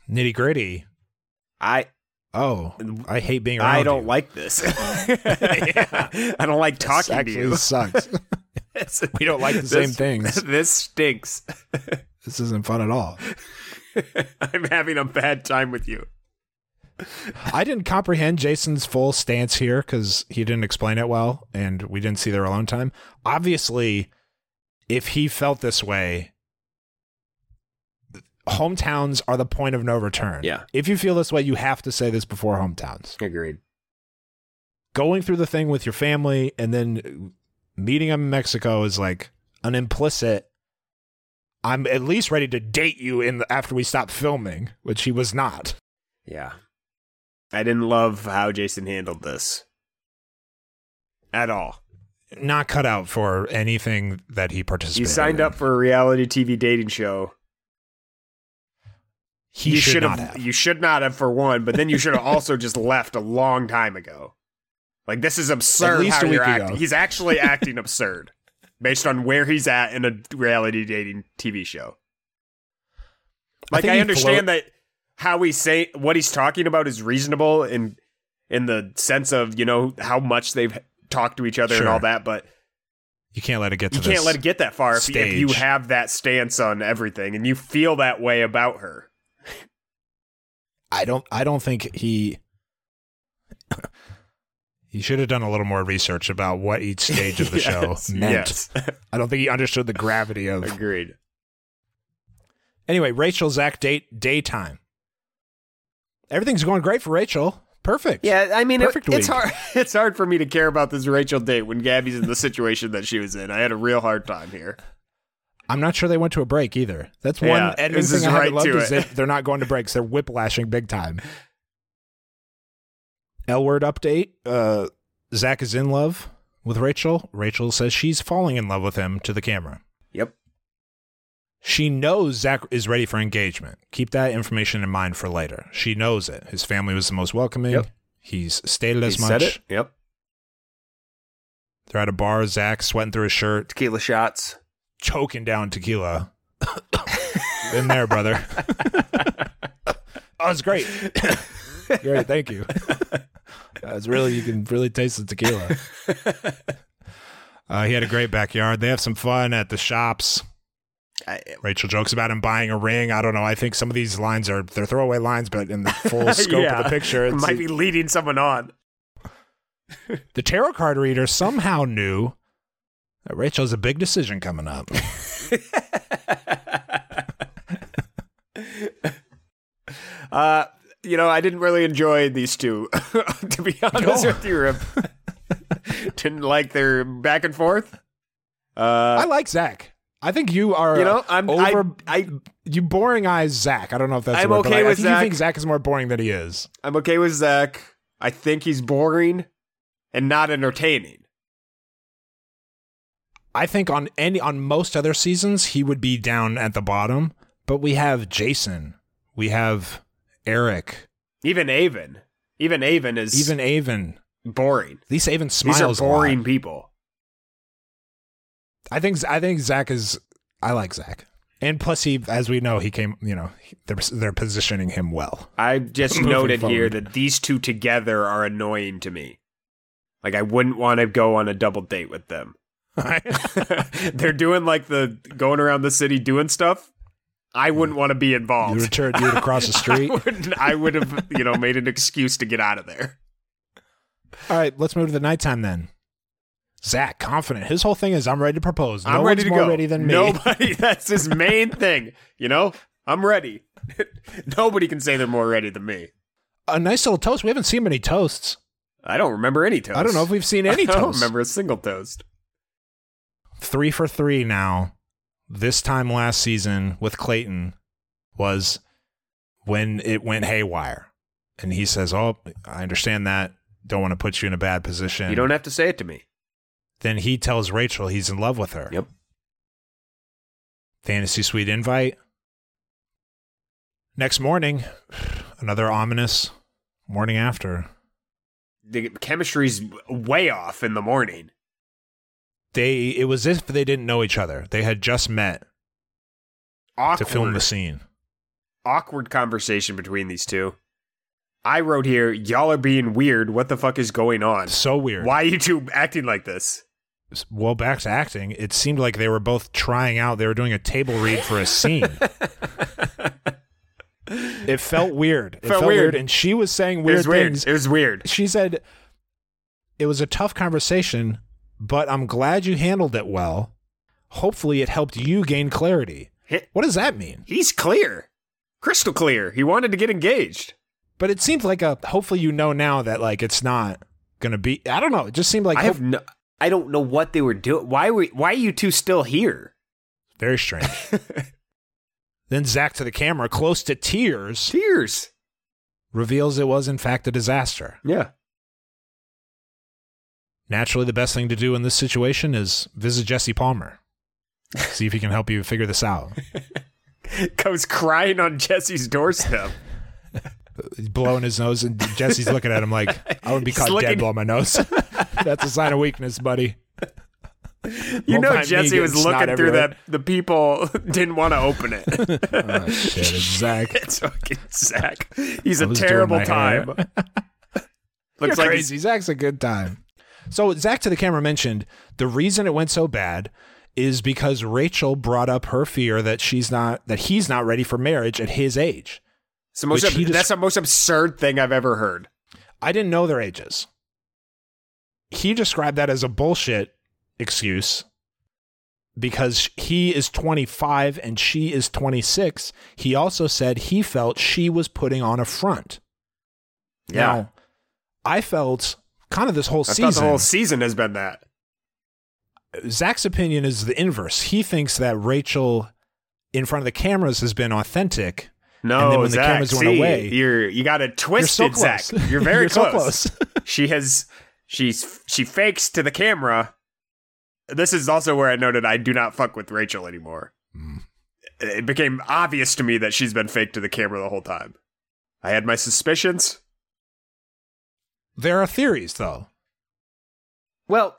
Nitty gritty. I Oh, I hate being around I don't you. like this. I don't like This talking to actually you. sucks. We don't like the same This- things. This stinks. this isn't fun at all. I'm having a bad time with you. I didn't comprehend Jason's full stance here because he didn't explain it well, and we didn't see their alone time. Obviously, if he felt this way, hometowns are the point of no return. Yeah. If you feel this way, you have to say this before hometowns. Agreed. Going through the thing with your family and then meeting them in Mexico is like an implicit. I'm at least ready to date you in the, after we stop filming, which he was not. Yeah. I didn't love how Jason handled this. At all. Not cut out for anything that he participated. You signed in. up for a reality TV dating show. He you should should not have, have. You should not have for one, but then you should have also just left a long time ago. Like this is absurd. At least how a you're week ago. acting. He's actually acting absurd based on where he's at in a reality dating TV show. Like think I, understand float- that how he's say what he's talking about is reasonable in in the sense of you know how much they've talked to each other and all that, but You can't let it get to you can't let it get that far if, if you have that stance on everything and you feel that way about her. I don't. I don't think he. he should have done a little more research about what each stage of the Yes, show meant. yes. I don't think he understood the gravity of. Agreed. Anyway, Rachel Zach date daytime. Everything's going great for Rachel. Perfect. Yeah, I mean, it- Perfect it's week. hard. It's hard for me to care about this Rachel date when Gabby's in the situation that she was in. I had a real hard time here. I'm not sure they went to a break either. That's one Yeah, this is thing I right loved to is it. they're not going to breaks. They're whiplashing big time. L word update. Uh, Zach is in love with Rachel. Rachel says she's falling in love with him to the camera. She knows Zach is ready for engagement. Keep that information in mind for later. She knows it. His family was the most welcoming. Yep. He's stated as He much. said it. Yep. They're at a bar. Zach sweating through his shirt, Tequila shots. choking down tequila. Been there, brother. oh, it's great. great, thank you. It's really you can really taste the tequila. Uh, he had a great backyard. They have some fun at the shops. I, Rachel jokes about him buying a ring. I don't know. I think some of these lines are they're throwaway lines, but in the full scope Yeah. of the picture, it's, might be leading someone on. the tarot card reader somehow knew that Rachel has a big decision coming up. Uh, you know, I didn't really enjoy these two, to be honest No. with you. Rip. didn't like their back and forth. Uh, I like Zach. I think you are. you know, I'm over. I, I you boring eyes Zach. I don't know if that's. I'm word, okay I- I with You Zach. think Zach is more boring than he is. I'm okay with Zach. I think he's boring and not entertaining. I think on any on most other seasons he would be down at the bottom, but we have Jason, we have Erich, Even Aven, even Aven is even Aven. boring. At least Aven smiles. These are boring people. I think I think Zach is. I like Zach, and plus he, as we know, he came. You know, they're they're positioning him well. I just noted here that these two together are annoying to me. Like I wouldn't want to go on a double date with them. They're doing like the going around the city doing stuff. I wouldn't want to be you involved. you would across the street. I, I would have, you know, made an excuse to get out of there. All right, let's move to the nighttime then. Zach, confident. His whole thing is, I'm ready to propose. No I'm ready one's to more go. ready than me. Nobody. That's his main thing. You know, I'm ready. Nobody can say they're more ready than me. A nice little toast. We haven't seen many toasts. I don't remember any toast. I don't know if we've seen any I don't remember a single toast. Three for three now. This time last season with Clayton was when it went haywire. And he says, Oh, I understand that. Don't want to put you in a bad position. You don't have to say it to me. Then he tells Rachel he's in love with her. Yep. Fantasy Suite invite. Next morning, another ominous morning after. The chemistry's way off in the morning. They it was as if they didn't know each other. They had just met Awkward. to film the scene. awkward conversation between these two. I wrote here, y'all are being weird. What the fuck is going on? So weird. Why are you two acting like this? Well, back to acting. It seemed like they were both trying out. They were doing a table read for a scene. it felt weird. It Felt felt, weird. weird. and she was saying it weird was weird. things. It was weird. she said it was a tough conversation, but I'm glad you handled it well. Hopefully, it helped you gain clarity. What does that mean? He's clear. Crystal clear. He wanted to get engaged. But it seems like a hopefully you know now that like it's not gonna be. I don't know. It just seemed like I have no I don't know what they were doing. Why were why are you two still here? very strange. Then Zach to the camera, close to tears, Tears. reveals it was in fact a disaster. Yeah. Naturally, the best thing to do in this situation is visit Jesse Palmer. See if he can help you figure this out. Goes crying on Jesse's doorstep. He's blowing his nose, and Jesse's looking at him like, I wouldn't be caught looking- dead blowing my nose. That's a sign of weakness, buddy. You Won't know me Jesse getting was snot looking through everywhere. that the people didn't want to open it. Oh, shit, it's Zach. it's fucking Zach. He's I a was doing terrible my time. Looks You're like crazy. Zach's a good time. So Zach to the camera mentioned the reason it went so bad is because Rachel brought up her fear that she's not that he's not ready for marriage at his age. It's the most ab- that's the most absurd thing I've ever heard. I didn't know their ages. He described that as a bullshit excuse because he is 25 and she is 26. He also said he felt she was putting on a front. Yeah. Now, I felt kind of this whole I season. the whole season has been that. Zach's opinion is the inverse. He thinks that Rachel in front of the cameras has been authentic. No, And then when the Zach, cameras went see, away- you're you got to twist You're so Zach. You're very You're so close. close. she has she's she fakes to the camera. This is also where I noted I do not fuck with Rachel anymore. Hmm. It became obvious to me that she's been fake to the camera the whole time. I had my suspicions. There are theories, though. Well,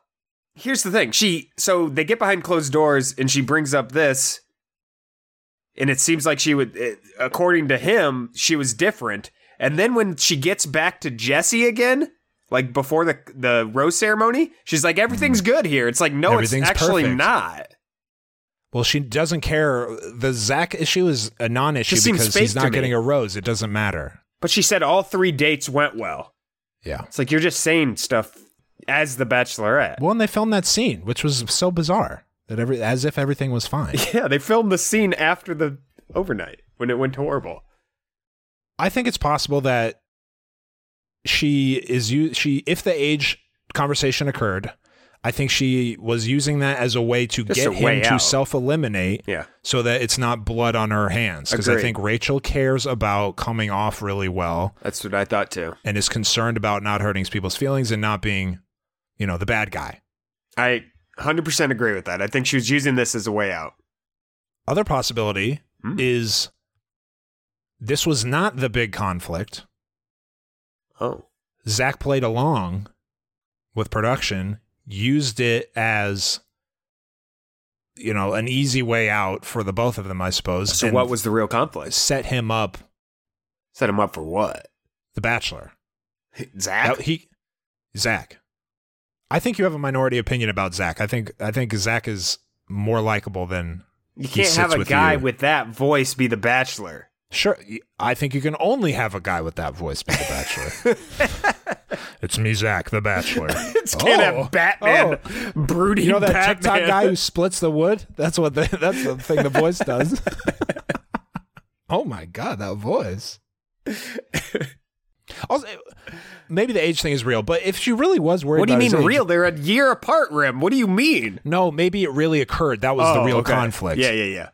here's the thing. She so they get behind closed doors and she brings up this and it seems like she would it, according to him, she was different. And then when she gets back to Jesse again, like before the the rose ceremony, she's like everything's good here. It's like no, it's actually perfect. not. Well, she doesn't care. The Zach issue is a non-issue because he's not getting a rose. It doesn't matter. But she said all three dates went well. Yeah. It's like you're just saying stuff as the bachelorette. Well, and they filmed that scene, which was so bizarre that every as if everything was fine. Yeah, they filmed the scene after the overnight when it went horrible. I think it's possible that she is you she if the age conversation occurred, I think she was using that as a way to Just get him to out. self-eliminate Yeah. so that it's not blood on her hands because I think Rachel cares about coming off really well That's what I thought too. and is concerned about not hurting people's feelings and not being, you know, the bad guy. I 100% agree with that. I think she was using this as a way out. Other possibility Hmm. is this was not the big conflict. Oh. Zach played along with production, used it as you know an easy way out for the both of them, I suppose. So what was the real conflict? set him up, Set him up for what? The Bachelor? Zach? He Zach. I think you have a minority opinion about Zach. I think I think Zach is more likable than you can't have a with guy you. with that voice be the bachelor. Sure, I think you can only have a guy with that voice be the Bachelor. it's me, Zach, the Bachelor. It's can't Oh. have Batman Oh. brooding You know that Batman. TikTok guy who splits the wood? That's what the, that's the thing the voice does. oh my god, that voice. Also, maybe the age thing is real, but if she really was worried, What do you mean his age- real? They're a year apart, Rim. What do you mean? No, maybe it really occurred. That was the Oh, real okay. conflict. Yeah, yeah, yeah.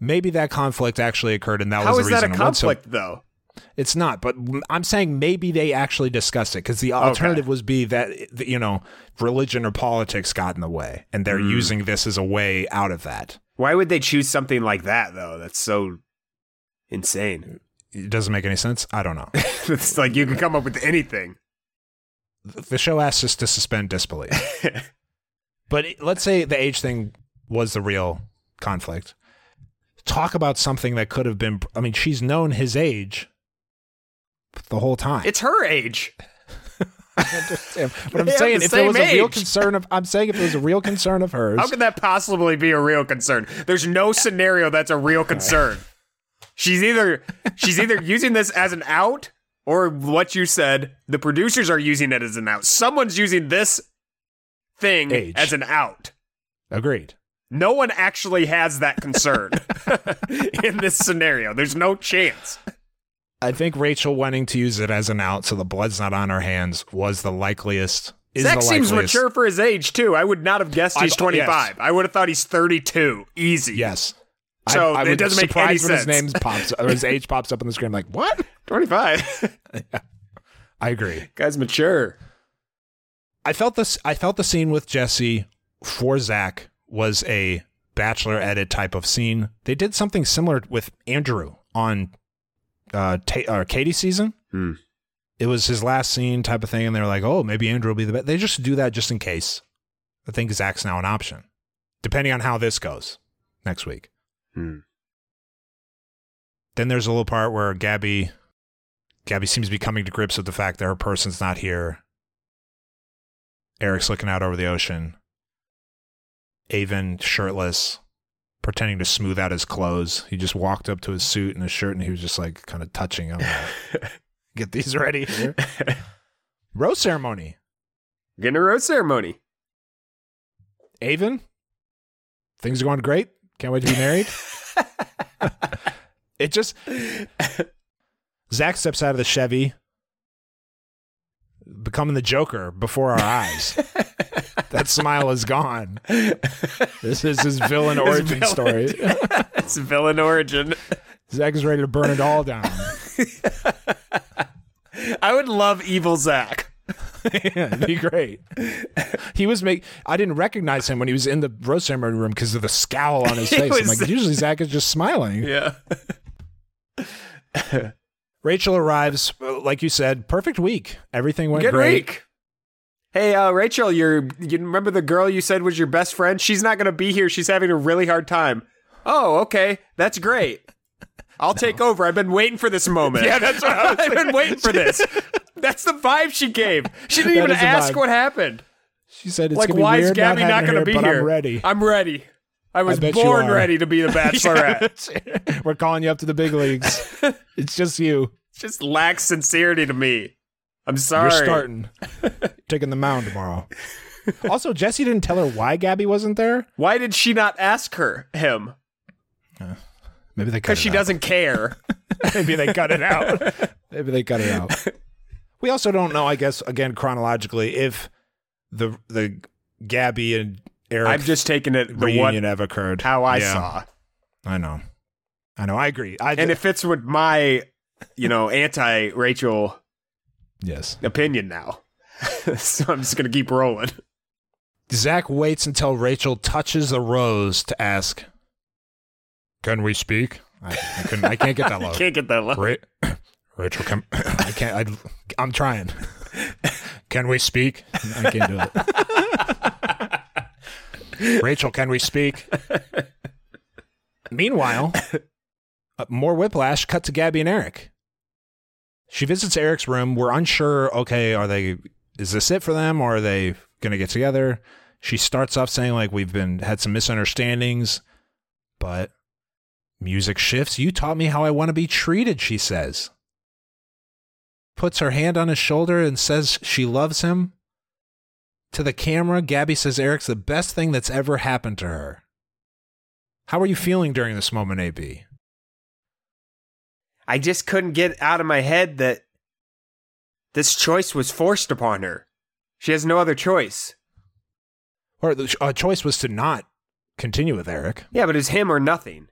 Maybe that conflict actually occurred, and that How was is the that reason a it went so- conflict, though? It's not, but I'm saying maybe they actually discussed it because the alternative was be that you know religion or politics got in the way, and they're mm. using this as a way out of that. Why would they choose something like that, though? That's so insane. It doesn't make any sense. I don't know. it's like you can come up with anything. the show asks us to suspend disbelief. but let's say the age thing was the real conflict. Talk about something that could have been. I mean, she's known his age the whole time. It's her age. but I'm saying the if there was same a real concern of, I'm saying if there was a real concern of hers, How could that possibly be a real concern? There's no scenario that's a real concern. She's either she's either using this as an out or what you said, the producers are using it as an out. Someone's using this thing Age. as an out. agreed. No one actually has that concern in this scenario. There's no chance. I think Rachel wanting to use it as an out so the blood's not on her hands was the likeliest. Is Zach the seems likeliest. mature for his age too. I would not have guessed he's 25. yes. I would have thought he's 32. Easy. Yes. So I, I it doesn't make any sense. his name pops or his age pops up on the screen. I'm like what? 25. I agree. Guy's mature. I felt this. I felt the scene with Jesse for Zach was a bachelor edit type of scene. They did something similar with Andrew on uh, Ta- uh Katie's season. Hmm. It was his last scene type of thing, and they were like, "Oh, maybe Andrew will be the best." They just do that just in case. I think Zach's now an option, depending on how this goes next week. Hmm. Then there's a little part where Gabby, Gabby seems to be coming to grips with the fact that her person's not here. Erich's looking out over the ocean. Aven shirtless, pretending to smooth out his clothes. He just walked up to his suit and his shirt, and he was just like kind of touching him. Get these ready. Rose ceremony. Getting a rose ceremony. Aven, things are going great. Can't wait to be married. it just Zach steps out of the Chevy, becoming the Joker before our eyes. that smile is gone. This is his villain origin villain. story. it's villain origin. Zach is ready to burn it all down. I would love evil Zach. yeah, it'd be great. He was make. I didn't recognize him when he was in the rose ceremony room because of the scowl on his face. I'm like, usually Zach is just smiling. Yeah. Rachel arrives, like you said, perfect week. Everything went Good great. week. Hey, uh, Rachel, you're, you remember the girl you said was your best friend? She's not going to be here. She's having a really hard time. Oh, okay. That's great. I'll take over. I've been waiting for this moment. Yeah, that's what I was I've been waiting for this. That's the vibe she gave. She didn't even ask vibe. what happened. She said, "It's like, gonna be why is weird Gabby not, having going to be here? I'm ready. I'm ready. I was you born ready to be the bachelorette. We're calling you up to the big leagues. it's just you. It Just lacks sincerity to me. I'm sorry. You're starting, taking the mound tomorrow. also, Jesse didn't tell her why Gabby wasn't there. Why did she not ask her him? Uh, maybe they cut Because she out. doesn't care. Maybe they cut it out. Maybe they cut it out. We also don't know, I guess, again chronologically, if the the Gabby and Erich I'm just taking it the what reunion have occurred. how I Yeah, saw, I know. I know. I agree. I and it fits with my, you know, anti Rachel yes. opinion now. so I'm just gonna keep rolling. Zach waits until Rachel touches the rose to ask, "Can we speak?" I, I couldn't. I can't get that low. Can't get that low. Ra- Rachel, can I can't. I, I'm trying. Can we speak? I can't do it. Rachel, can we speak? Meanwhile, uh, more whiplash. Cut to Gabby and Erich. She visits Erich's room. We're unsure. Okay, are they? Is this it for them, or are they going to get together? She starts off saying like we've been had some misunderstandings, but music shifts. You taught me how I want to be treated. She says puts her hand on his shoulder and says she loves him. To the camera, Gabby says Erich's the best thing that's ever happened to her. How are you feeling during this moment, AB? I just couldn't get out of my head that this choice was forced upon her. She has no other choice. Or the uh, choice was to not continue with Erich. Yeah, but it's him or nothing.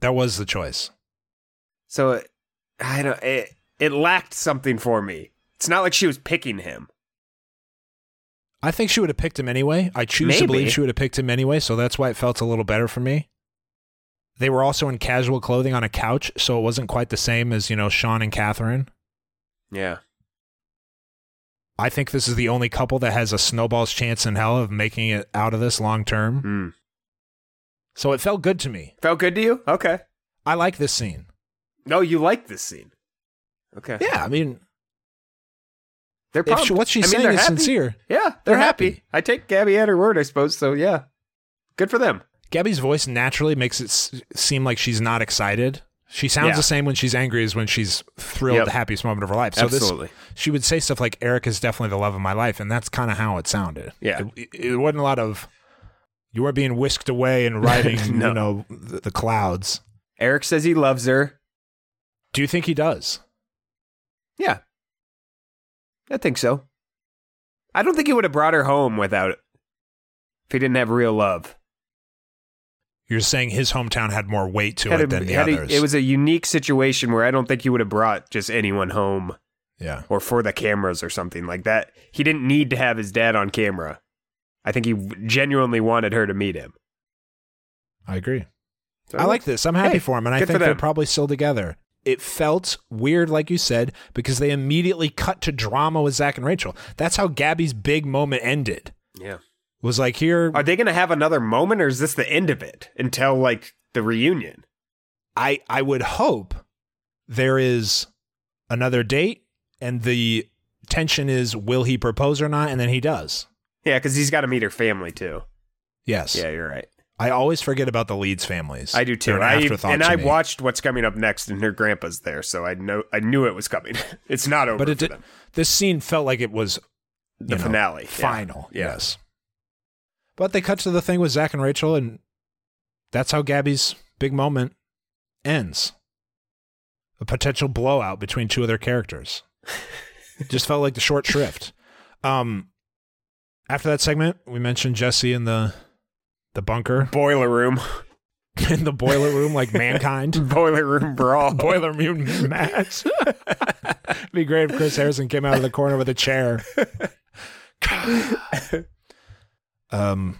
That was the choice. So I don't. It, it lacked something for me. It's not like she was picking him. I think she would have picked him anyway. I choose to believe she would have picked him anyway, so that's why it felt a little better for me. They were also in casual clothing on a couch, so it wasn't quite the same as, you know, Sean and Catherine. Yeah. I think this is the only couple that has a snowball's chance in hell of making it out of this long term. Hmm. So it felt good to me. Felt good to you? Okay. I like this scene. No, you like this scene. Okay. Yeah, I mean, They're if pumped. she, what she's I mean, saying is happy. sincere. Yeah, they're, They're happy. happy. I take Gabby at her word, I suppose. So yeah, good for them. Gabby's voice naturally makes it s- seem like she's not excited. She sounds Yeah. the same when she's angry as when she's thrilled, Yep. the happiest moment of her life. So Absolutely. this, she would say stuff like, "Erich is definitely the love of my life," and that's kind of how it sounded. Yeah. it, it wasn't a lot of you are being whisked away and riding, No. you know, the, the clouds. Erich says he loves her. Do you think he does? Yeah, I think so. I don't think he would have brought her home without it if he didn't have real love. You're saying his hometown had more weight to Had it a- than the had a- others. it was a unique situation where I don't think he would have brought just anyone home yeah. or for the cameras or something like that. He didn't need to have his dad on camera. I think he genuinely wanted her to meet him. I agree. So, I like this. I'm happy Hey, for him, and I think they're probably still together. It felt weird, like you said, because they immediately cut to drama with Zach and Rachel. That's how Gabby's big moment ended. Yeah. Was like here, Are they going to have another moment, or is this the end of it until like the reunion? I I would hope there is another date, and the tension is will he propose or not, and then he does. Yeah, because he's got to meet her family too. Yes. Yeah, you're right. I always forget about the Leeds families. I do too. They're an I, and to I me. watched what's coming up next, and her grandpa's there, so I know I knew it was coming. it's not over but it did, this scene felt like it was The know, finale, final. Yeah. Yes. But they cut to the thing with Zach and Rachel, and that's how Gabby's big moment ends. A potential blowout between two of their characters. Just felt like the short shrift. Um, after that segment, we mentioned Jesse and the the bunker Boiler room, in the boiler room, like mankind. boiler room brawl. boiler room match. Be great if Chris Harrison came out of the corner with a chair. um,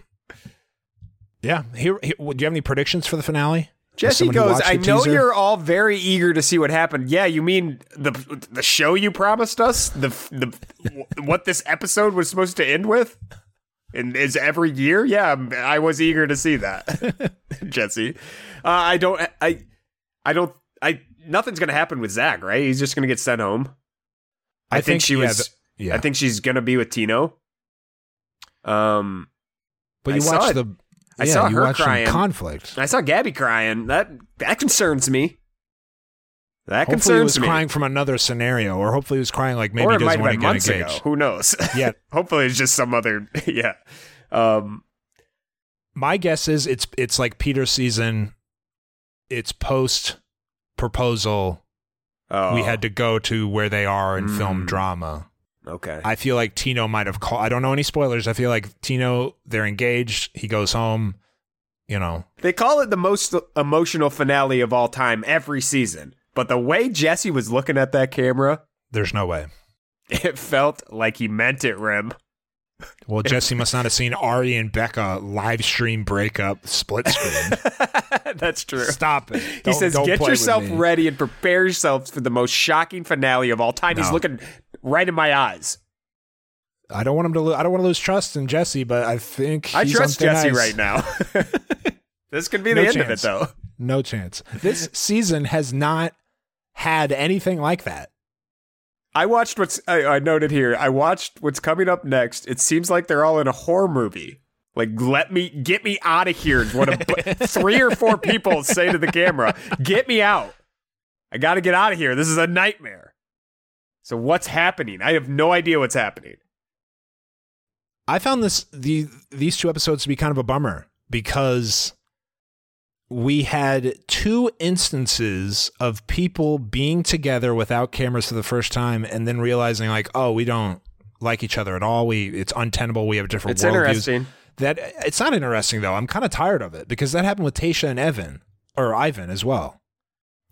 yeah. Here, here, do you have any predictions for the finale? Jesse goes, I know teaser?" you're all very eager to see what happened. Yeah, you mean the the show you promised us? The the what this episode was supposed to end with? And is every year? Yeah, I was eager to see that. Jesse. Uh, I don't I I don't I nothing's going to happen with Zach, right? He's just going to get sent home. I, I think, think- she yeah, was th- yeah. I think she's going to be with Tino. Um But I you saw watched it. the. I saw you her crying. conflict. I saw Gabby crying. That that concerns me. That Hopefully, concerns he was me. crying from another scenario, or hopefully, he was crying like maybe or he it doesn't want to get months engaged. ago. Who knows? Yeah. Hopefully, it's just some other. Yeah. Um. my guess is it's it's like Peter season. It's post proposal. Oh, We had to go to where they are and film Mm. drama. Okay. I feel like Tino might have called. I don't know any spoilers. I feel like Tino, they're engaged. He goes home. You know, they call it the most emotional finale of all time every season, but the way Jesse was looking at that camera, there's no way. it felt like he meant it. Rim. Well, Jesse must not have seen Ari and Becca live stream breakup split screen. That's true. Stop it. He Don't- says, "Get yourself ready and prepare yourself for the most shocking finale of all time." He's looking right in my eyes. I don't want him to. Lo- I don't want to lose trust in Jesse, but I think I trust Jesse ice. right now. this could be No the end of it, though. No chance. This season has not had anything like that. I watched what's I, I noted here. I watched what's coming up next. It seems like they're all in a horror movie. Like, let me get me out of here. What a, three or four people say to the camera, "Get me out! I got to get out of here. This is a nightmare." So what's happening? I have no idea what's happening. I found this the these two episodes to be kind of a bummer because we had two instances of people being together without cameras for the first time and then realizing like, oh, we don't like each other at all. We it's untenable. We have different It's interesting. That it's not interesting though. I'm kind of tired of it because that happened with Tasha and Evan or Ivan as well.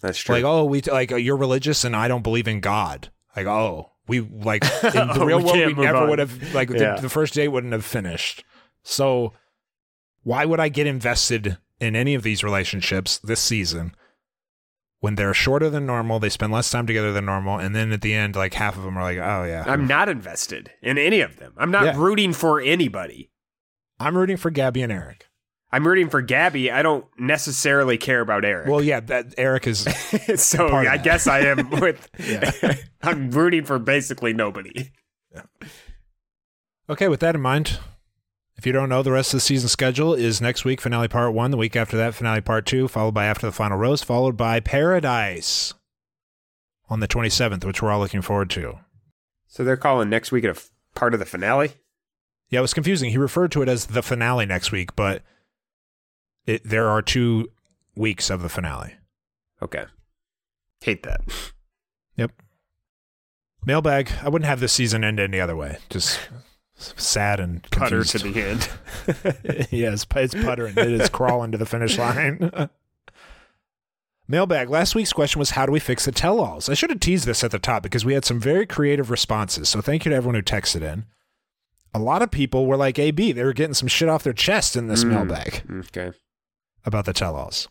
That's true. Like, oh, we like uh, you're religious and I don't believe in God. Like, oh, we like in the Oh, real we world we never on. would have like Yeah. the, the first date wouldn't have finished. So why would I get invested in any of these relationships this season when they're shorter than normal? They spend less time together than normal, and then at the end, like half of them are like, oh yeah, I'm not invested in any of them. I'm not Yeah. rooting for anybody. I'm rooting for Gabby and Erich. I'm rooting for Gabby. I don't necessarily care about Erich. Well, yeah, that Erich is so I guess I am with. I'm rooting for basically nobody. Okay, with that in mind, if you don't know, the rest of the season schedule is next week, finale part one. The week after that, finale part two, followed by After the Final Rose, followed by Paradise on the 27th, which we're all looking forward to. So they're calling next week a f- part of the finale. Yeah, it was confusing. He referred to it as the finale next week, but it, there are two weeks of the finale. Okay, hate that. Yep. Mailbag. I wouldn't have this season end any other way. Just sad and Putter to the end. yes, it's puttering. It is crawling to the finish line. Mailbag. Last week's question was how do we fix the tell-alls? I should have teased this at the top because we had some very creative responses. So thank you to everyone who texted in. A lot of people were like AB. They were getting some shit off their chest in this Mm. mailbag Okay. about the tell-alls.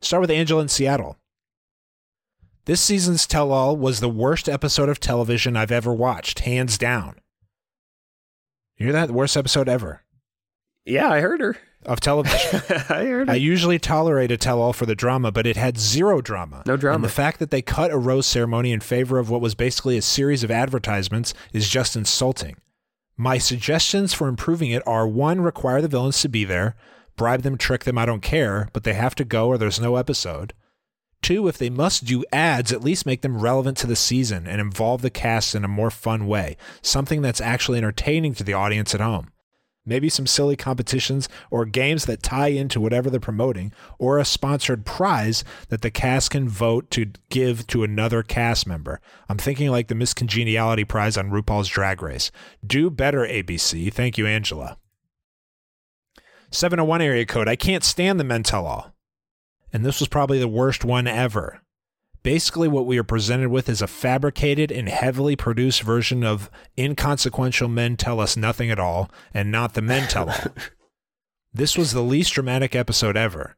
Start with Angela in Seattle. This season's tell-all was the worst episode of television I've ever watched, hands down. You hear that? The worst episode ever Yeah, I heard her. of television. I heard her. I usually tolerate a tell all for the drama, but it had zero drama. No drama. And the fact that they cut a rose ceremony in favor of what was basically a series of advertisements is just insulting. My suggestions for improving it are one, require the villains to be there, bribe them, trick them, I don't care, but they have to go or there's no episode. Two, if they must do ads, at least make them relevant to the season and involve the cast in a more fun way, something that's actually entertaining to the audience at home maybe some silly competitions or games that tie into whatever they're promoting, or a sponsored prize that the cast can vote to give to another cast member. I'm thinking like the Miss Congeniality prize on RuPaul's Drag Race. Do better, ABC. Thank you, Angela. 701 area code. I can't stand the men tell all. And this was probably the worst one ever. Basically, what we are presented with is a fabricated and heavily produced version of inconsequential men tell us nothing at all, and not the men tell all. this was the least dramatic episode ever.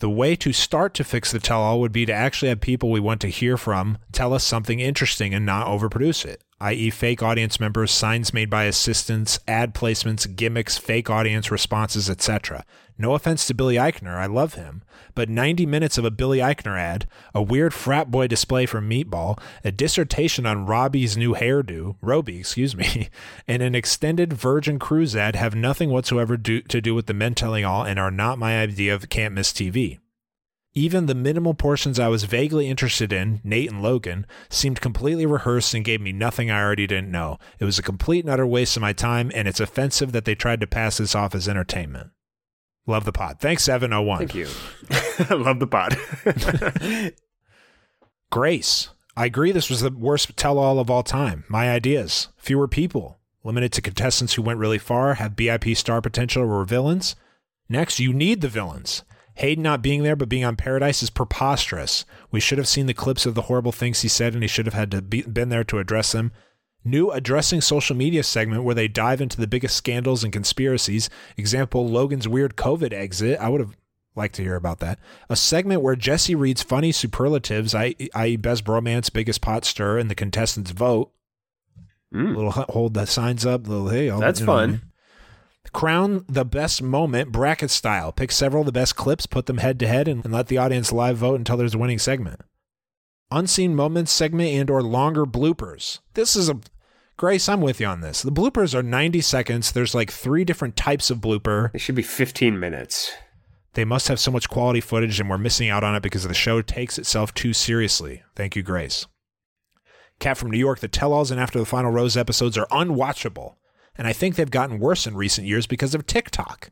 The way to start to fix the tell all would be to actually have people we want to hear from tell us something interesting and not overproduce it, i.e., fake audience members, signs made by assistants, ad placements, gimmicks, fake audience responses, etc. No offense to Billy Eichner, I love him, but 90 minutes of a Billy Eichner ad, a weird frat boy display from Meatball, a dissertation on Robbie's new hairdo, Roby, excuse me, and an extended Virgin Cruise ad have nothing whatsoever do, to do with the men telling all and are not my idea of can't miss TV. Even the minimal portions I was vaguely interested in, Nate and Logan, seemed completely rehearsed and gave me nothing I already didn't know. It was a complete and utter waste of my time, and it's offensive that they tried to pass this off as entertainment. Love the pod. Thanks, 701. Thank you. Love the pod. Grace. I agree this was the worst tell all of all time. My ideas. Fewer people. Limited to contestants who went really far, have BIP star potential, or were villains. Next, you need the villains. Hayden not being there but being on Paradise is preposterous. We should have seen the clips of the horrible things he said and he should have had to be been there to address them. New addressing social media segment where they dive into the biggest scandals and conspiracies. Example Logan's weird COVID exit. I would have liked to hear about that. A segment where Jesse reads funny superlatives, i.e., best bromance, biggest pot stir, and the contestants vote. Mm. Little hold the signs up. Little hey, I'll- That's you know what I fun. mean? Crown the best moment bracket style. Pick several of the best clips, put them head to head, and let the audience live vote until there's a winning segment. Unseen moments segment and or longer bloopers. This is a Grace, I'm with you on this. The bloopers are 90 seconds. There's like three different types of blooper. It should be 15 minutes. They must have so much quality footage and we're missing out on it because the show takes itself too seriously. Thank you, Grace. Cat from New York, the tell alls and after the final rose episodes are unwatchable. And I think they've gotten worse in recent years because of TikTok.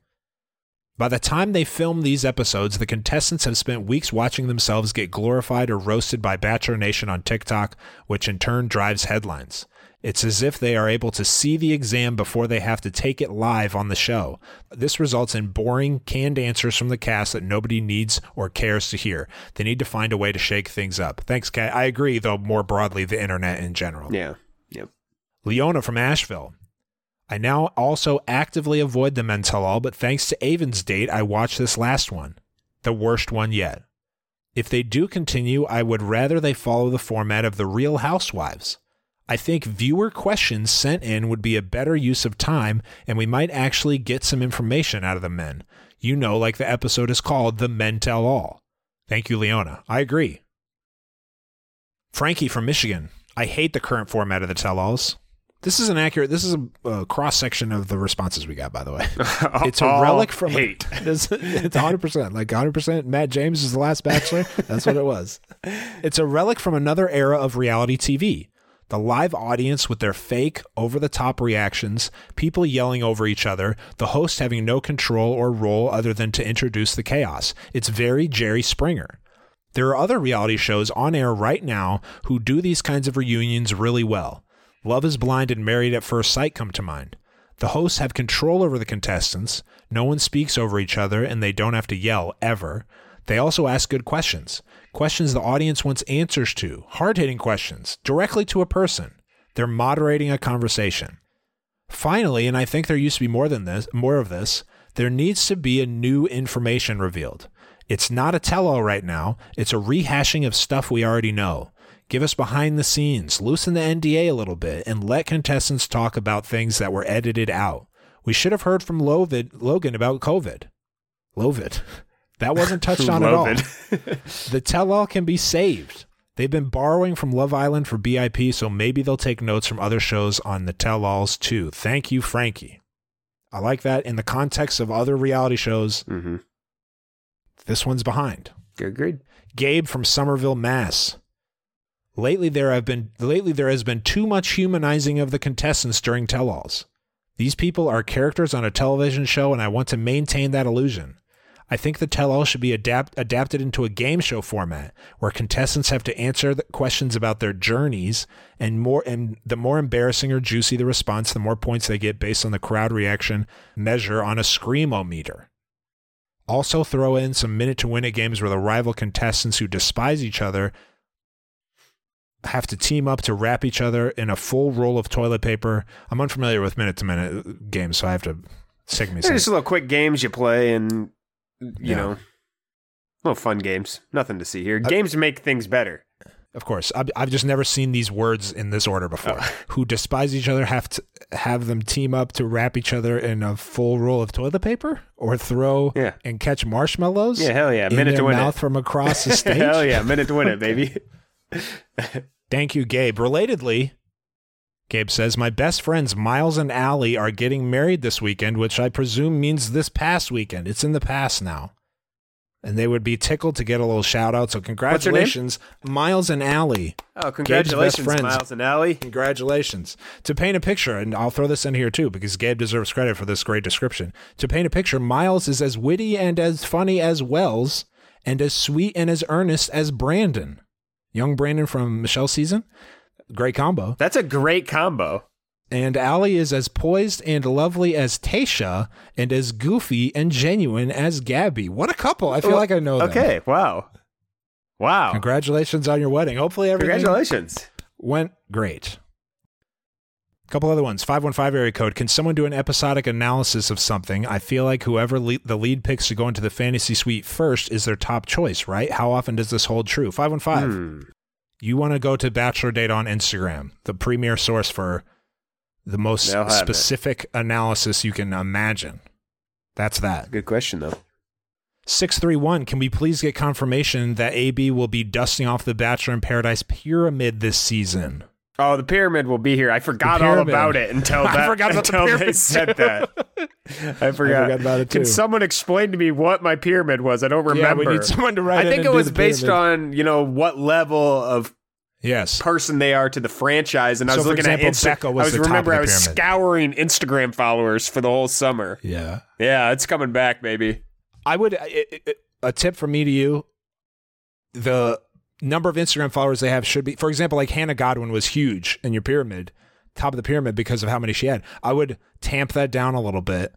By the time they film these episodes, the contestants have spent weeks watching themselves get glorified or roasted by Bachelor Nation on TikTok, which in turn drives headlines. It's as if they are able to see the exam before they have to take it live on the show. This results in boring, canned answers from the cast that nobody needs or cares to hear. They need to find a way to shake things up. Thanks, Kat. I agree, though, more broadly, the internet in general. Yeah. Yep. Leona from Asheville. I now also actively avoid the men tell all, but thanks to Aven's date, I watched this last one, the worst one yet. If they do continue, I would rather they follow the format of the Real Housewives. I think viewer questions sent in would be a better use of time, and we might actually get some information out of the men. You know, like the episode is called The Men Tell All. Thank you, Leona. I agree. Frankie from Michigan. I hate the current format of the tell alls. This is an accurate, this is a, cross section of the responses we got, by the way. It's a All relic from oh, hate. It's, it's 100%. Like 100%. Matt James is the last bachelor. That's what it was. It's a relic from another era of reality TV. The live audience with their fake, over the top reactions, people yelling over each other, the host having no control or role other than to introduce the chaos. It's very Jerry Springer. There are other reality shows on air right now who do these kinds of reunions really well. Love is Blind and Married at First Sight come to mind. The hosts have control over the contestants. No one speaks over each other and they don't have to yell ever. They also ask good questions. Questions the audience wants answers to. Hard hitting questions directly to a person. They're moderating a conversation. Finally, and I think there used to be more than this, more of this, there needs to be a new information revealed. It's not a tell all right now, it's a rehashing of stuff we already know. Give us behind the scenes, loosen the NDA a little bit, and let contestants talk about things that were edited out. We should have heard from Lovid, Logan about COVID. Lovid. That wasn't touched on at all. the tell all can be saved. They've been borrowing from Love Island for BIP, so maybe they'll take notes from other shows on the tell alls too. Thank you, Frankie. I like that in the context of other reality shows. Mm-hmm. This one's behind. Agreed. Gabe from Somerville, Mass. Lately there have been lately there has been too much humanizing of the contestants during tell-alls. These people are characters on a television show and I want to maintain that illusion. I think the tell-all should be adapt, adapted into a game show format where contestants have to answer questions about their journeys and more and the more embarrassing or juicy the response, the more points they get based on the crowd reaction measure on a screamometer. Also throw in some minute to win it games where the rival contestants who despise each other have to team up to wrap each other in a full roll of toilet paper. I'm unfamiliar with minute to minute games, so I have to stick me. They're just little quick games you play, and you Yeah. know, little fun games. Nothing to see here. Games make things better. Of course, I've, I've just never seen these words in this order before. Oh. Who despise each other have to have them team up to wrap each other in a full roll of toilet paper, or throw Yeah. and catch marshmallows. Yeah, hell yeah. in Minute their to win mouth it. from across the stage. hell yeah, minute to win it, baby. Thank you, Gabe. Relatedly, Gabe says, My best friends Miles and Allie are getting married this weekend, which I presume means this past weekend. It's in the past now. And they would be tickled to get a little shout out. So, congratulations, Miles and Allie. Oh, congratulations, friends. Miles and Allie. Congratulations. To paint a picture, and I'll throw this in here too because Gabe deserves credit for this great description. To paint a picture, Miles is as witty and as funny as Wells, and as sweet and as earnest as Brandon. Young Brandon from Michelle's season. Great combo. That's a great combo. And Allie is as poised and lovely as Tayshia and as goofy and genuine as Gabby. What a couple. I feel like I know them. Okay, wow. Wow. Congratulations on your wedding. Hopefully everything Congratulations. went great. Couple other ones. 515 area code. Can someone do an episodic analysis of something? I feel like whoever le- the lead picks to go into the fantasy suite first is their top choice, right? How often does this hold true? 515. Hmm. You want to go to Bachelor Data on Instagram, the premier source for the most They'll it. specific analysis you can imagine. That's that. Good question, though. 631, can we please get confirmation that AB will be dusting off the Bachelor in Paradise pyramid this season? Oh, the pyramid will be here. I forgot all about it until that, I forgot about the until they pyramid, said that. I forgot. forgot about it, too. Can someone explain to me what my pyramid was? I don't remember. Yeah, we need someone to write I think it was based on you know what level of Yes. person they are to the franchise, and I So, was looking example, at Insta- Becca was I was the remember the I was scouring Instagram followers for the whole summer. Yeah. Yeah, it's coming back, baby. I would it, it- a tip from me to you. The number of Instagram followers they have should be, for example, like Hannah Godwin was huge in your pyramid, top of the pyramid because of how many she had. I would tamp that down a little bit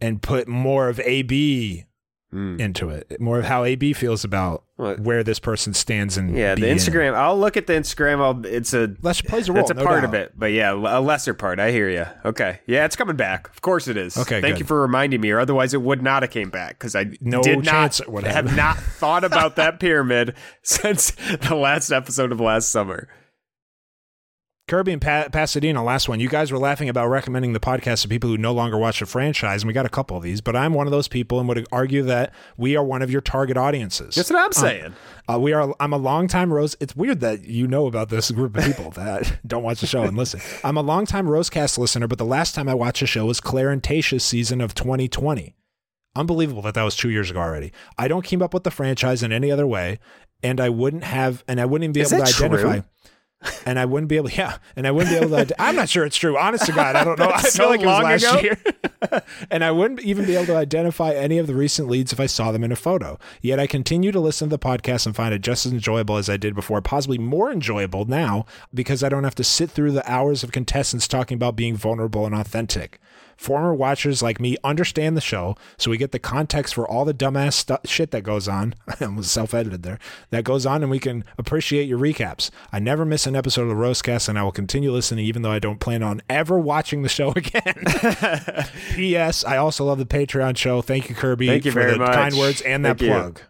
and put more of AB Mm. into it, more of how AB feels about What? where this person stands and Yeah, the. Instagram. I'll look at the Instagram. I'll, it's a Less plays a role. That's a no part doubt. of it, but yeah, a lesser part. I hear you. Okay, yeah, it's coming back. Of course it is. Okay, thank good. you for reminding me, or otherwise it would not have came back because I No did chance not have. not thought about that pyramid since the last episode of last summer. Kirby and pa- Pasadena, last one. You guys were laughing about recommending the podcast to people who no longer watch the franchise, and we got a couple of these, but I'm one of those people and would argue that we are one of your target audiences. That's what I'm saying. Uh, we are. I'm a longtime Rose. It's weird that you know about this group of people that don't watch the show and listen. I'm a longtime Rosecast listener, but the last time I watched a show was Claire and Tayshia's season of 2020. Unbelievable that that was two years ago already. I don't keep up with the franchise in any other way, and I wouldn't have, and I wouldn't even be Is able to true? identify. And I wouldn't be able, yeah, and I wouldn't be able to. I'm not sure it's true. Honest to God, I don't know. I feel so like it was last ago? year, and I wouldn't even be able to identify any of the recent leads if I saw them in a photo. Yet I continue to listen to the podcast and find it just as enjoyable as I did before, possibly more enjoyable now because I don't have to sit through the hours of contestants talking about being vulnerable and authentic. Former watchers like me understand the show, so we get the context for all the dumbass stu- shit that goes on. I was self edited there. That goes on, and we can appreciate your recaps. I never miss an episode of the Rosecast, and I will continue listening, even though I don't plan on ever watching the show again. P.S. I also love the Patreon show. Thank you, Kirby, Thank you for the much. kind words and that you. plug.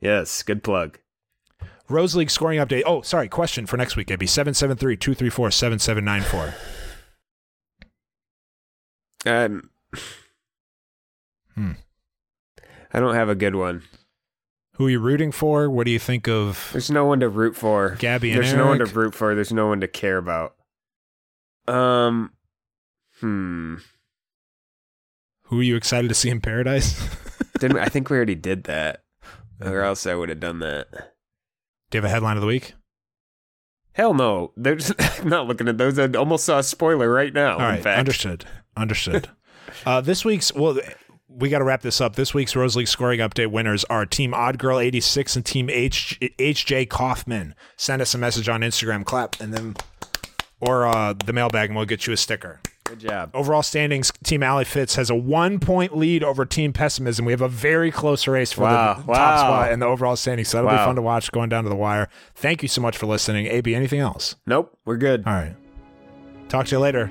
Yes, good plug. Rose League scoring update. Oh, sorry. Question for next week, AB 773 234 7794. Um, Hmm. I don't have a good one. Who are you rooting for? What do you think of There's no one to root for. Gabby and There's no one to root for. There's no one to care about. Um, hmm. who are you excited to see in paradise? Didn't we- I think we already did that, or else I would have done that. do you have a headline of the week? Hell no. There's I'm not looking at those. I almost saw a spoiler right now. All in fact, understood. Understood. uh, this week's well, we got to wrap this up. This week's Rose League scoring update winners are Team Odd Girl eighty six and Team H HJ Kaufman. Send us a message on Instagram, clap, and then or uh, the mailbag, and we'll get you a sticker. Good job. Overall standings, Team Alley Fitz has a one point lead over Team Pessimism. We have a very close race for Wow, the top spot and the overall standings. So that'll be fun to watch going down to the wire. Thank you so much for listening. AB, anything else? Nope, we're good. All right. Talk to you later.